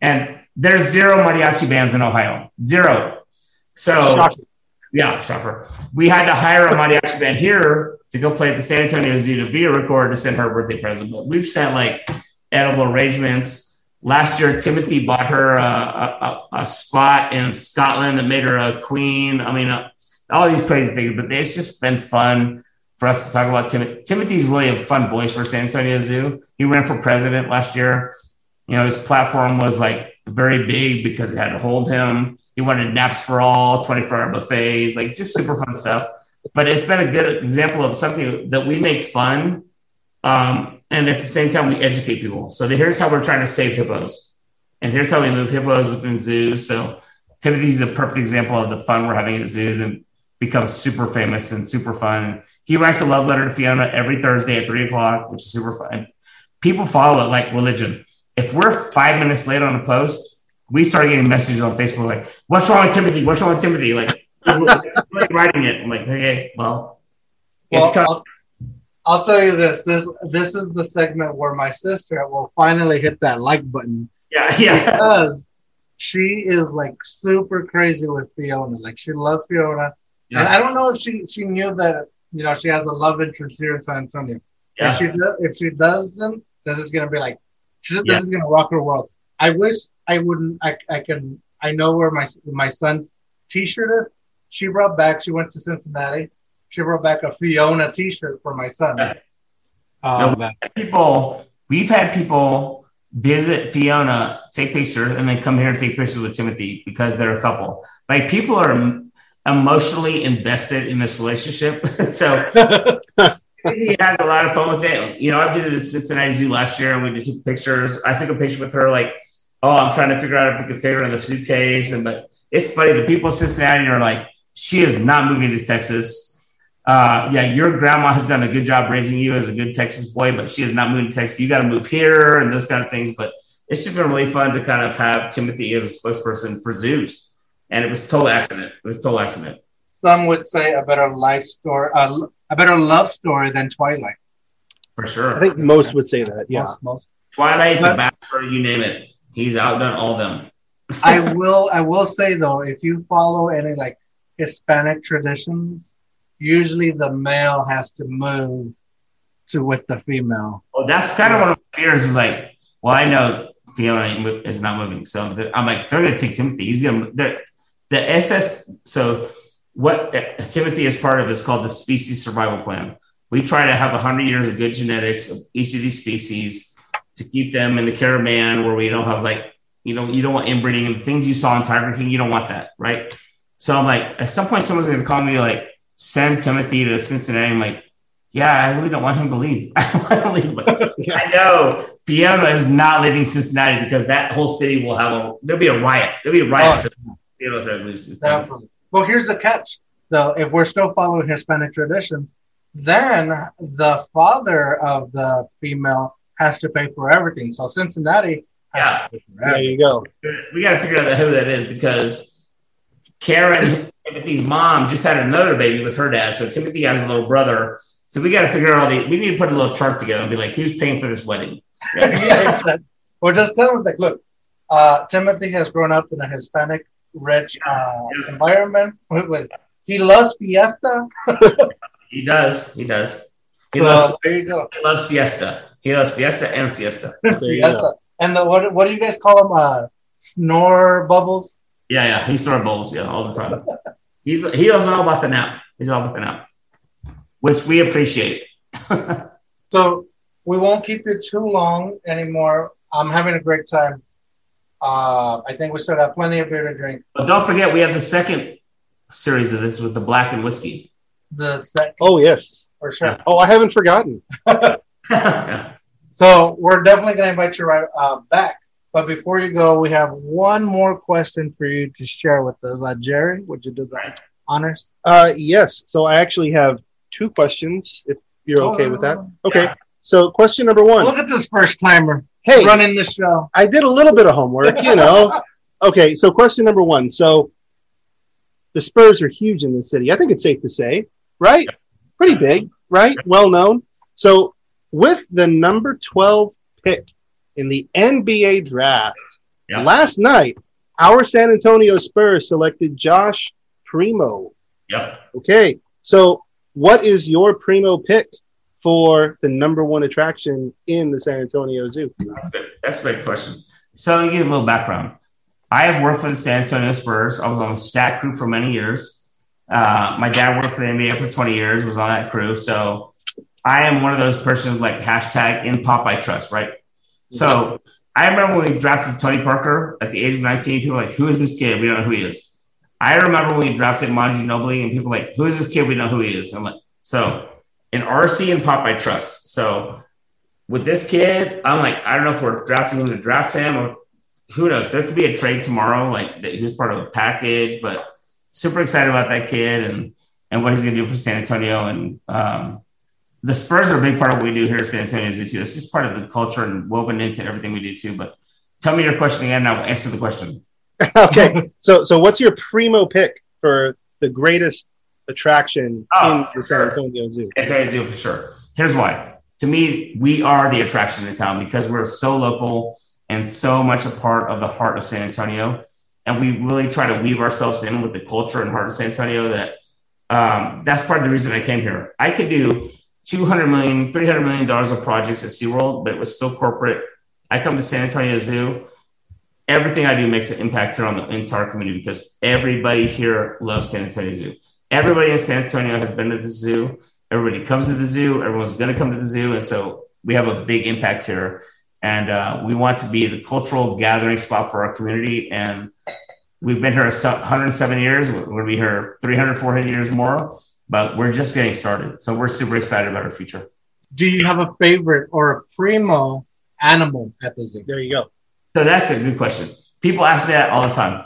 and there's zero mariachi bands in Ohio, zero. So, yeah, shopper. We had to hire a mariachi band here to go play at the San Antonio Zoo to video record to send her a birthday present. But we've sent like edible arrangements. Last year, Timothy bought her a, a, a spot in Scotland that made her a queen. I mean, a, all these crazy things, but it's just been fun for us to talk about Tim- Timothy's really a fun voice for San Antonio Zoo. He ran for president last year. You know, his platform was like very big because it had to hold him. He wanted naps for all, 24 hour buffets, like just super fun stuff. But it's been a good example of something that we make fun. Um, and at the same time, we educate people. So here's how we're trying to save hippos. And here's how we move hippos within zoos. So Timothy's a perfect example of the fun we're having at zoos. And becomes super famous and super fun. He writes a love letter to Fiona every Thursday at three o'clock, which is super fun. People follow it like religion. If we're five minutes late on a post, we start getting messages on Facebook like, "What's wrong with Timothy? What's wrong with Timothy?" Like, writing it. I'm like, okay, well, well I'll, I'll tell you this. This this is the segment where my sister will finally hit that like button. Yeah, yeah. Because she is like super crazy with Fiona. Like she loves Fiona. Yeah. And I don't know if she she knew that you know she has a love interest here in San Antonio. Yeah. If she does, if she doesn't, this is gonna be like this yeah. is gonna rock her world. I wish I wouldn't. I I can. I know where my my son's T-shirt is. She brought back. She went to Cincinnati. She brought back a Fiona T-shirt for my son. Um, no, people, we've had people visit Fiona, take pictures, and then come here and take pictures with Timothy because they're a couple. Like people are emotionally invested in this relationship. so he has a lot of fun with it. You know, I did the Cincinnati Zoo last year and we just took pictures. I took a picture with her like, oh, I'm trying to figure out if we can fit her in the suitcase. And but it's funny, the people in Cincinnati are like, she is not moving to Texas. Uh, yeah, your grandma has done a good job raising you as a good Texas boy, but she is not moving to Texas. You got to move here and those kind of things. But it's just been really fun to kind of have Timothy as a spokesperson for zoos and it was total accident. It was total accident. Some would say a better life story, uh, a better love story than Twilight. For sure. I think most would say that. Yeah. Most, most. Twilight, but, The Bachelor, you name it. He's outdone all of them. I will. I will say though, if you follow any like Hispanic traditions, usually the male has to move to with the female. Well, that's kind of one of my fears. Is like, well, I know Fiona is not moving, so I'm like, they're going to take Timothy. He's going to the SS. So what Timothy is part of is called the species survival plan. We try to have 100 years of good genetics of each of these species to keep them in the care of man, where we don't have like, you know, you don't want inbreeding and things you saw in Tiger King. You don't want that, right? So I'm like, at some point, someone's going to call me like, send Timothy to Cincinnati. I'm like, Yeah, I really don't want him to leave. I don't want to leave. But I know Fiona is not leaving Cincinnati because that whole city will have a there'll be a riot. There'll be a riot. Oh. if Fiona tries to leave Cincinnati. Definitely. Well, here's the catch, though. If we're still following Hispanic traditions, then the father of the female has to pay for everything. So Cincinnati has Yeah. to pay for There you go. We got to figure out who that is because Karen Timothy's mom just had another baby with her dad. So Timothy has a little brother. So we got to figure out all the. We need to put a little chart together and be like, who's paying for this wedding? Yeah. yeah, exactly. Or just tell them, like, look, uh, Timothy has grown up in a Hispanic rich uh, environment. With, with- he loves fiesta. he does. He does. He So, loves, there you go. he loves siesta. He loves fiesta and siesta. There you Fiesta. go. And the, what, what do you guys call them? Uh, snore bubbles? Yeah, yeah. He snorts bowls, yeah, all the time. He's he knows all about the nap. He's all about the nap, which we appreciate. So we won't keep you too long anymore. I'm having a great time. Uh, I think we still have plenty of beer to drink. But don't forget, we have the second series of this with the black and whiskey. The second, Oh yes. for sure. Oh, I haven't forgotten. yeah. So we're definitely going to invite you right uh, back. But before you go, we have one more question for you to share with us. Uh, Jerry, would you do the honors? Uh, yes. So I actually have two questions. If you're okay with that. Okay. Yeah. So question number one. Look at this first timer Hey, running the show. I did a little bit of homework, you know. okay, so question number one. So the Spurs are huge in the city. I think it's safe to say, right? Pretty big, right? Well known. So with the number 12 pick in the NBA draft, Yeah. last night, our San Antonio Spurs selected Josh Primo. Yep. Okay, so what is your Primo pick for the number one attraction in the San Antonio Zoo? That's good. That's a great question. So, give you a little background, I have worked for the San Antonio Spurs. I was on the stat crew for many years. Uh, my dad worked for the NBA for 20 years, was on that crew. So, I am one of those persons like hashtag in pop trust, right? So, I remember when we drafted Tony Parker at the age of 19, people were like, who is this kid? We don't know who he is. I remember when we drafted Manu Ginobili and people were like, who is this kid? We know who he is. I'm like, so in RC and pop I trust. So with this kid, I'm like, I don't know if we're drafting him to draft him or who knows. There could be a trade tomorrow, like that he was part of a package, but super excited about that kid and and what he's gonna do for San Antonio. And um, the Spurs are a big part of what we do here at San Antonio Zoo too. It's just part of the culture and woven into everything we do too. But tell me your question again, and I'll answer the question. okay. So so what's your primo pick for the greatest attraction Oh, in the San sure. Antonio Zoo? San Antonio Zoo for sure. Here's why. To me, we are the attraction in the town because we're so local and so much a part of the heart of San Antonio. And we really try to weave ourselves in with the culture and heart of San Antonio that um, that's part of the reason I came here. I could do 200 million, 300 million dollars of projects at SeaWorld, but it was still corporate. I come to San Antonio Zoo. Everything I do makes an impact here on the entire community because everybody here loves San Antonio Zoo. Everybody in San Antonio has been to the zoo. Everybody comes to the zoo. Everyone's going to come to the zoo. And so we have a big impact here. And uh, we want to be the cultural gathering spot for our community. And we've been here 107 years. We're going to be here 300, 400 years more, but we're just getting started. So we're super excited about our future. Do you have a favorite or a primo animal at the zoo? There you go. So that's a good question. People ask that all the time.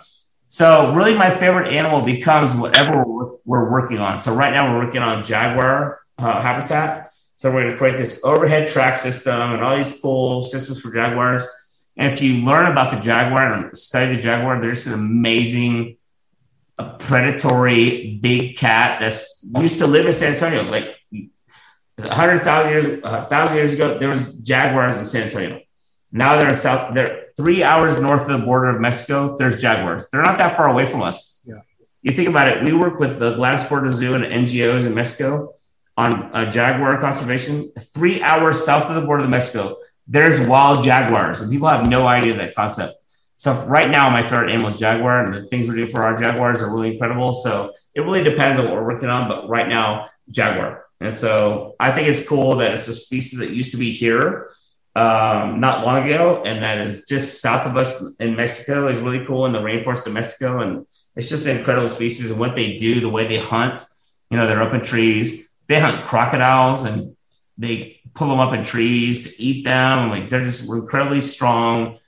So really, my favorite animal becomes whatever we're, working on. So right now, we're working on jaguar uh, habitat. So we're going to create this overhead track system and all these cool systems for jaguars. And if you learn about the jaguar and study the jaguar, there's an amazing, predatory big cat that's used to live in San Antonio. Like 100,000 years, uh, thousand years ago, there was jaguars in San Antonio. Now they're in South. They're three hours north of the border of Mexico. There's jaguars. They're not that far away from us. Yeah. You think about it. We work with the Gladys Porter Zoo and NGOs in Mexico on uh, jaguar conservation. Three hours south of the border of Mexico, there's wild jaguars, and people have no idea that concept. So right now, my favorite animal is jaguar, and the things we're doing for our jaguars are really incredible. So it really depends on what we're working on, but right now, jaguar. And so I think it's cool that it's a species that used to be here um, not long ago, and that is just south of us in Mexico is really cool in the rainforest of Mexico, and it's just an incredible species and what they do, the way they hunt. You know, they're up in trees. they hunt crocodiles and they pull them up in trees to eat them. Like they're just incredibly strong,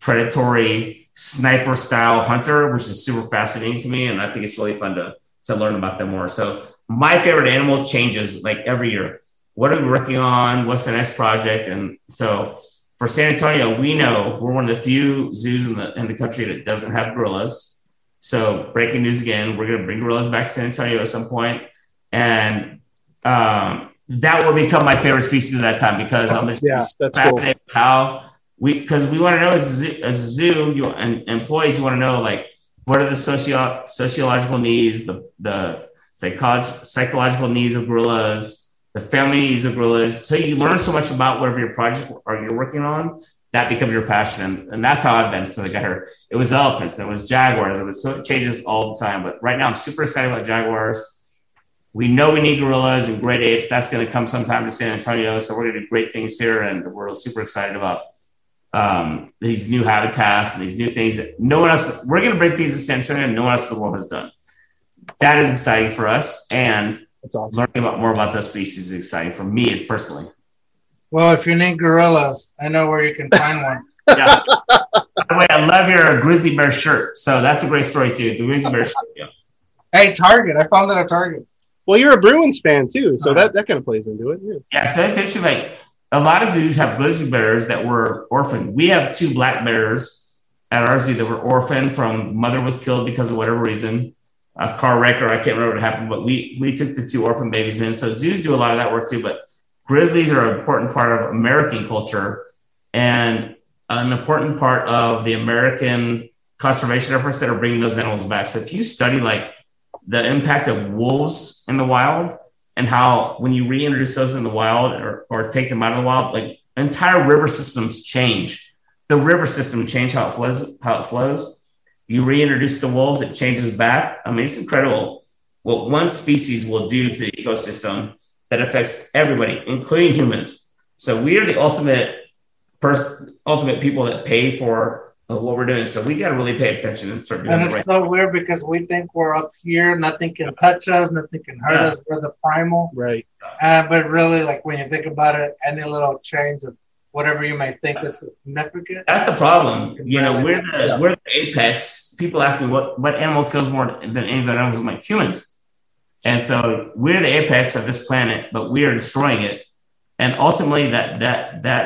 predatory sniper style hunter, which is super fascinating to me. And I think it's really fun to, to learn about them more. So my favorite animal changes like every year. What are we working on? What's the next project? And so for San Antonio, we know we're one of the few zoos in the in the country that doesn't have gorillas. So breaking news again, we're going to bring gorillas back to San Antonio at some point, and um, that will become my favorite species at that time because I'm just Yeah, fascinated with how we because we want to know as a zoo, as a zoo you, and employees you want to know like what are the socio sociological needs the the psychological psychological needs of gorillas the family needs of gorillas so you learn so much about whatever your project or you're working on that becomes your passion and, and that's how I've been since I got here it was elephants it was jaguars it was so it changes all the time but right now I'm super excited about jaguars we know we need gorillas and great apes. That's going to come sometime to San Antonio. So we're going to do great things here, and we're super excited about um, these new habitats and these new things that no one else. We're going to bring things to San Antonio, and no one else in the world has done. That is exciting for us, and That's awesome. learning about more about those species is exciting for me as personally. Well, if you need gorillas, I know where you can find one. Yeah. By the way, I love your grizzly bear shirt. So that's a great story too. The grizzly bear shirt. Yeah. Hey, Target. I found it at Target. Well, you're a Bruins fan too, so Uh-huh. that, that kind of plays into it. Yeah. Yeah, so it's interesting. Like a lot of zoos have grizzly bears that were orphaned. We have two black bears at our zoo that were orphaned from mother was killed because of whatever reason, a car wreck or I can't remember what happened, but we we took the two orphan babies in. So zoos do a lot of that work too. But grizzlies are an important part of American culture and an important part of the American conservation efforts that are bringing those animals back. So if you study like the impact of wolves in the wild and how when you reintroduce those in the wild or, or take them out of the wild, like entire river systems change. The river system change how it flows, how it flows. You reintroduce the wolves, it changes back. I mean, it's incredible what one species will do to the ecosystem that affects everybody, including humans. So we are the ultimate person, ultimate people that pay for uh, what we're doing. So we got to really pay attention and start doing And it it's right. so weird because we think we're up here, nothing can touch us, nothing can hurt Yeah. us. We're the primal. Right. Uh, but really, like when you think about it, any little change of whatever you might think is significant. That's the problem. You know, we're the we're the apex. People ask me what what animal kills more than any other animals. I'm like humans, and so we're the apex of this planet, but we are destroying it. And ultimately, that that that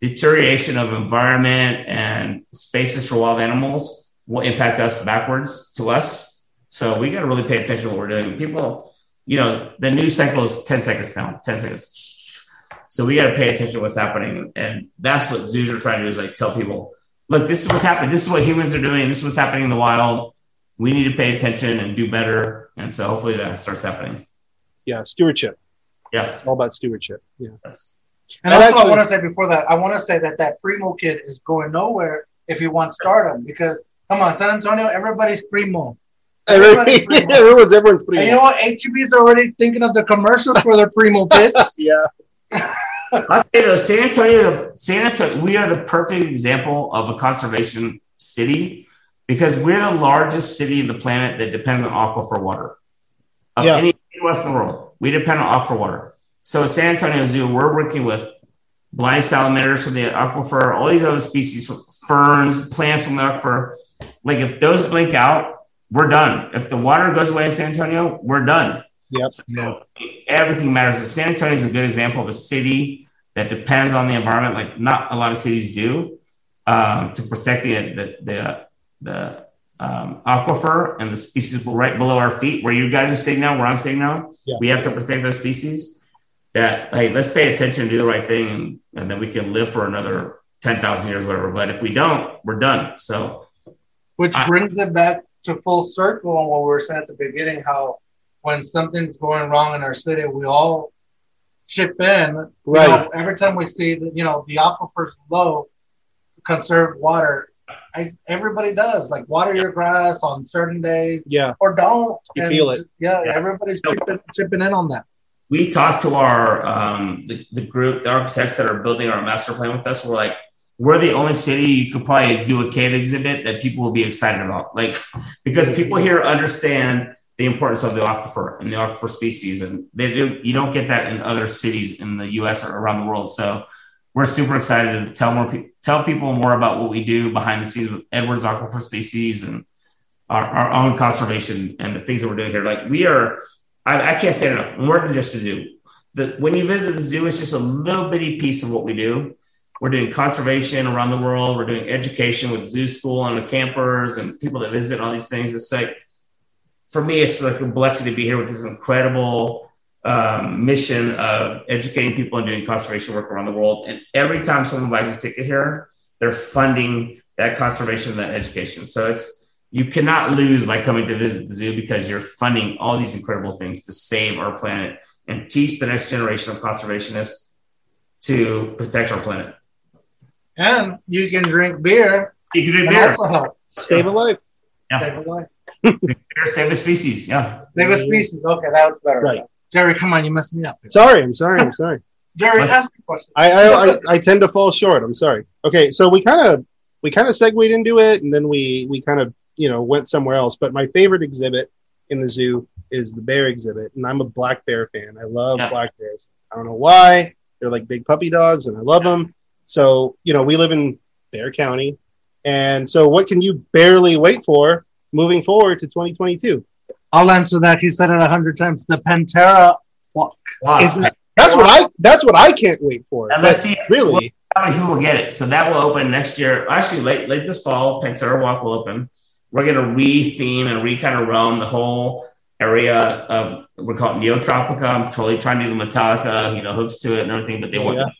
deterioration of environment and spaces for wild animals will impact us backwards to us. So we got to really pay attention to what we're doing. People, you know, the news cycle is ten seconds now. Ten seconds. So we got to pay attention to what's happening, and that's what zoos are trying to do is like tell people, look, this is what's happening. This is what humans are doing. This is what's happening in the wild. We need to pay attention and do better. And so hopefully that starts happening. Yeah. Stewardship. Yeah. It's all about stewardship. Yeah. That's- And And also, I want to say before that, I want to say that that primo kid is going nowhere if you want stardom. Because come on, San Antonio, everybody's primo. Everybody's primo. everyone's everyone's pretty. And you know what? HEB is already thinking of the commercials for their primo kids. yeah. I'll tell you though, San Antonio, San Antonio, we are the perfect example of a conservation city because we're the largest city in the planet that depends on aquifer water. Of Yeah. any Western world, we depend on aquifer water. So San Antonio Zoo, we're working with blind salamanders from the aquifer, all these other species, ferns, plants from the aquifer. Like if those blink out, we're done. If the water goes away in San Antonio, we're done. Yep. So everything matters. So San Antonio is a good example of a city that depends on the environment, like not a lot of cities do, um, to protect the the the, the um, aquifer and the species right below our feet, where you guys are staying now, where I'm staying now. Yeah. We have to protect those species. That hey, let's pay attention, and do the right thing, and, and then we can live for another ten thousand years, whatever. But if we don't, we're done. So Which I- brings it back to full circle on what we were saying at the beginning, how when something's going wrong in our city, we all chip in. You Right. know, every time we see that, you know, the aquifer's low, conserve water. I, everybody does like water your grass on certain days Yeah. or don't. You feel it. Yeah, Yeah. everybody's chipping, chipping in on that. we talked to our um, the, the group, the architects that are building our master plan with us. We're like, we're the only city you could probably do a cave exhibit that people will be excited about. Like, because people here understand the importance of the aquifer and the aquifer species, and they do, you don't get that in other cities in the U.S. or around the world. So we're super excited to tell more people tell people more about what we do behind the scenes with Edwards aquifer species and our, our own conservation and the things that we're doing here. Like we are, I, I can't say enough. More than just a zoo. The, when you visit the zoo, it's just a little bitty piece of what we do. We're doing conservation around the world. We're doing education with zoo school and the campers and people that visit all these things. It's like, for me, it's like a blessing to be here with this incredible um, mission of educating people and doing conservation work around the world. And every time someone buys a ticket here, they're funding that conservation and that education. So it's you cannot lose by coming to visit the zoo because you're funding all these incredible things to save our planet and teach the next generation of conservationists to protect our planet. And you can drink beer You can drink beer. also help Save a life. Yeah. save a life. Beer save the species. Yeah. Save a species. Okay, that was better. Right. Jerry, come on, you messed me up. Sorry, I'm sorry, I'm sorry. Jerry, Let's- ask a question. I, I, I, I tend to fall short. I'm sorry. Okay, so we kind of we kind of segued into it, and then we we kind of you know went somewhere else. But my favorite exhibit in the zoo is the bear exhibit, and I'm a black bear fan. I love Yeah. black bears. I don't know why. They're like big puppy dogs, and I love them. So you know, we live in Bexar County, and so what can you barely wait for moving forward to 2022? I'll answer that. He said it a hundred times. The Pantera walk. Wow. Is- that's what I that's what I can't wait for. and let's see Really, how many people will get it. So that will open next year. Actually, late late this fall, Pantera Walk will open. We're going to re-theme and re kind of roam the whole area of we call it Neotropica. I'm totally trying to do the Metallica, you know, hooks to it and everything, but they Oh, want.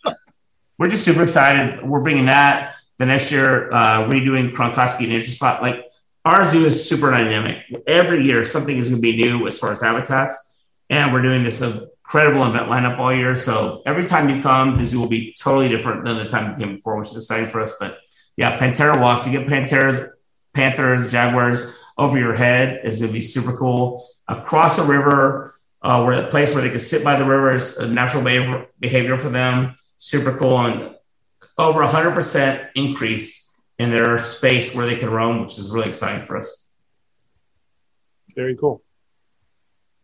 We're just super excited. We're bringing that the next year. Uh, redoing Kronkosky Nature Spot. Like our zoo is super dynamic. Every year, something is going to be new as far as habitats, and we're doing this incredible event lineup all year. So every time you come, the zoo will be totally different than the time you came before, which is exciting for us. But yeah, Pantera Walk to get Panteras, Panthers, Jaguars over your head is going to be super cool. Across a river, uh, where the place where they can sit by the river is a natural behavior, behavior for them. Super cool and over 100% increase in their space where they can roam, which is really exciting for us. very cool.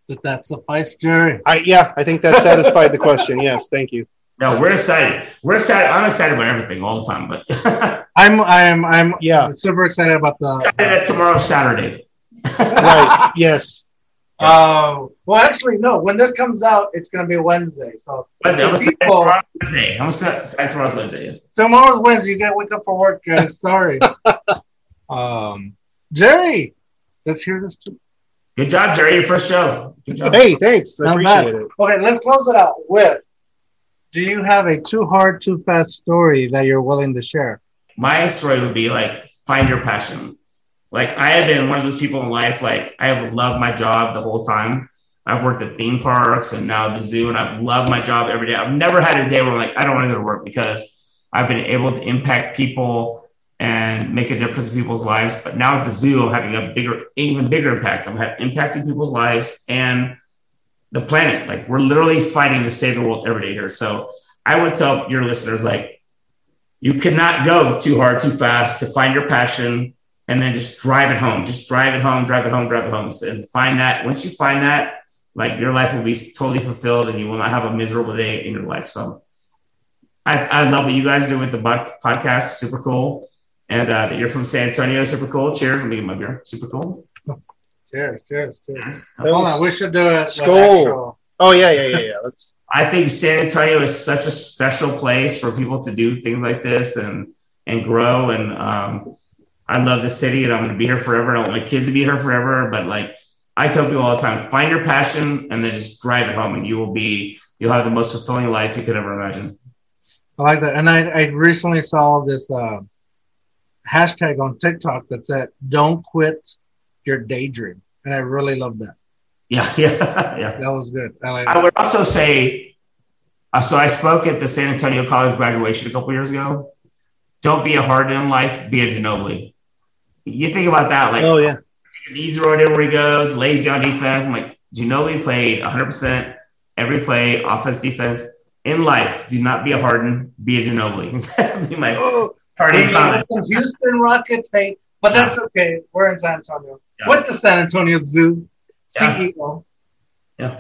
Did that suffice, Jerry? I yeah, I think that satisfied the question. Yes, thank you. No, we're excited. We're excited. I'm excited about everything all the time, but I'm I'm I'm Yeah. super excited about the excited that tomorrow's Saturday. Right. yes. Uh well actually no, when this comes out, it's gonna be Wednesday. So Wednesday. I'm excited People- tomorrow's Wednesday. I'm excited tomorrow's Wednesday. tomorrow's Wednesday, you gotta wake up for work, guys. Sorry. um Jerry, let's hear this too. Good job, Jerry. Your first show. Good job. Hey, thanks. I Not appreciate bad. it. Okay, let's close it out with do you have a too hard, too fast story that you're willing to share? my story would be like find your passion. Like I have been one of those people in life, like I have loved my job the whole time. I've worked at theme parks and now the zoo, and I've loved my job every day. I've never had a day where I'm like, I don't want to go to work because I've been able to impact people and make a difference in people's lives. But now at the zoo, I'm having a bigger, even bigger impact. I'm impacting people's lives and the planet. Like we're literally fighting to save the world every day here. So I would tell your listeners, like, you cannot go too hard, too fast to find your passion and then just drive it home. Just drive it home, drive it home, drive it home. So, and find that. Once you find that, like your life will be totally fulfilled and you will not have a miserable day in your life. So I, I love what you guys do with the podcast. Super cool. And uh, that you're from San Antonio. Super cool. Cheers. Let me get my beer. Super cool. Cheers, cheers, cheers. Hold on, we should do it. with Skull. actual- Oh yeah, yeah, yeah, yeah. Let's. I think San Antonio is such a special place for people to do things like this and and grow. And um, I love the city, and I'm going to be here forever. I want my kids to be here forever. But like I tell people all the time, find your passion and then just drive it home, and you will be you'll have the most fulfilling life you could ever imagine. I like that. And I, I recently saw this uh, hashtag on TikTok that said, don't quit your daydream. And I really love that. Yeah, yeah, yeah. That was good. I like I would also say, uh, so I spoke at the San Antonio College graduation a couple years ago. Don't be a hard in life, be a Ginobili. You think about that, like Oh yeah. an easy road everywhere he goes, lazy on defense. I'm like, Ginobili played 100% every play, offense, defense. In life, do not be a Harden, be a Ginobili. be my Oh, parting we comment. got some Houston Rockets hate, but that's okay. We're in San Antonio. Yeah. With the San Antonio Zoo. Yeah. CEO. Yeah.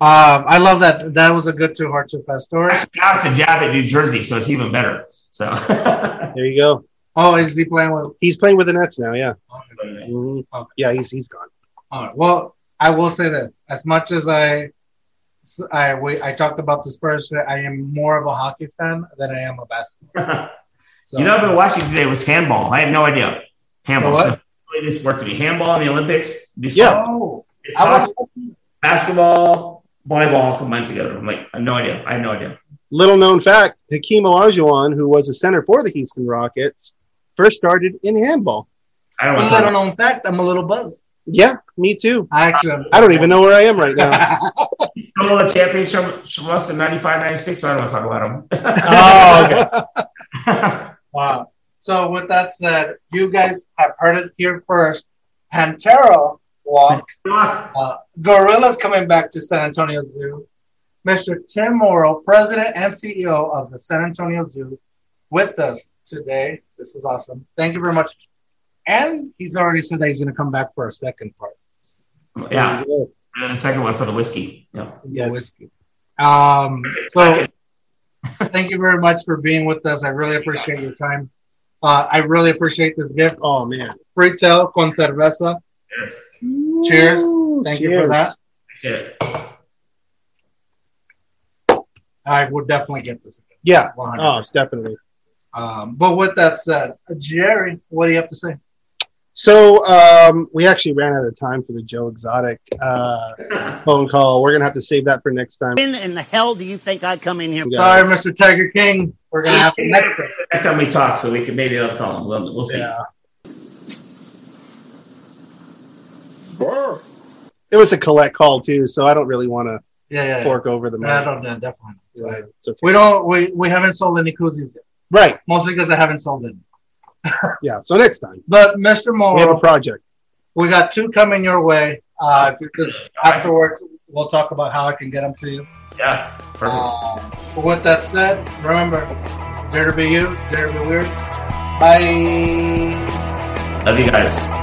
Um, I love that. That was a good too hard too fast story. Now it's a jab at New Jersey, so it's even better. So There you go. Oh, is he playing with? He's playing with the Nets now. Yeah. Okay. Mm-hmm. Yeah, he's he's gone. All right. Well, I will say this: as much as I, I we, I talked about the Spurs, I am more of a hockey fan than I am a basketball. So, you know, I've been watching today was handball. I had no idea. Handball. What? It's really new sport to me. Handball in the Olympics. New Yeah. Oh, It's I hockey, was, basketball, volleyball combined together. I'm like, I have no idea. I have no idea. Little known fact: Hakeem Olajuwon, who was a center for the Houston Rockets, first started in handball. I don't a want to little talk fact. I'm a little buzzed. Yeah, me too. I actually, I don't even know where I am right now. He stole a championship from us in 95, 96, so I don't want to talk about him. oh, okay. Wow. So with that said, you guys have heard it here first. Pantera walk. Uh, Gorillas coming back to San Antonio Zoo. Mr. Tim Morrow, President and CEO of the San Antonio Zoo, with us today. This is awesome. Thank you very much. And he's already said that he's going to come back for a second part. yeah. And the second one for the whiskey. Yeah. Yes. Whiskey. Um, so thank you very much for being with us. I really appreciate your time. Uh, I really appreciate this gift. Oh man. Fritel con cerveza. Yes. Cheers. Ooh, Thank you for that. Shit. I would definitely get this again. Yeah. 100%. Oh, definitely. Um, but with that said, Jerry, what do you have to say? So um, we actually ran out of time for the Joe Exotic uh, phone call. We're gonna have to save that for next time. When in the hell do you think I come in here? Yeah. Sorry, Mr. Tiger King. We're gonna have to next time. Next time we talk, so we can maybe I'll call him. We'll, we'll see. Yeah. It was a collect call too, so I don't really want to Yeah, yeah, yeah. fork over the No, money. no, no, definitely. So not. it's okay. We don't. We we haven't sold any koozies yet. Right, mostly because I haven't sold it. yeah, so next time. But Mr. Morrow, we have a project. We got two coming your way. Uh, because afterwards, we'll talk about how I can get them to you. Yeah, perfect. Um, with that said, remember, dare to be you, dare to be weird. Bye. Love you guys.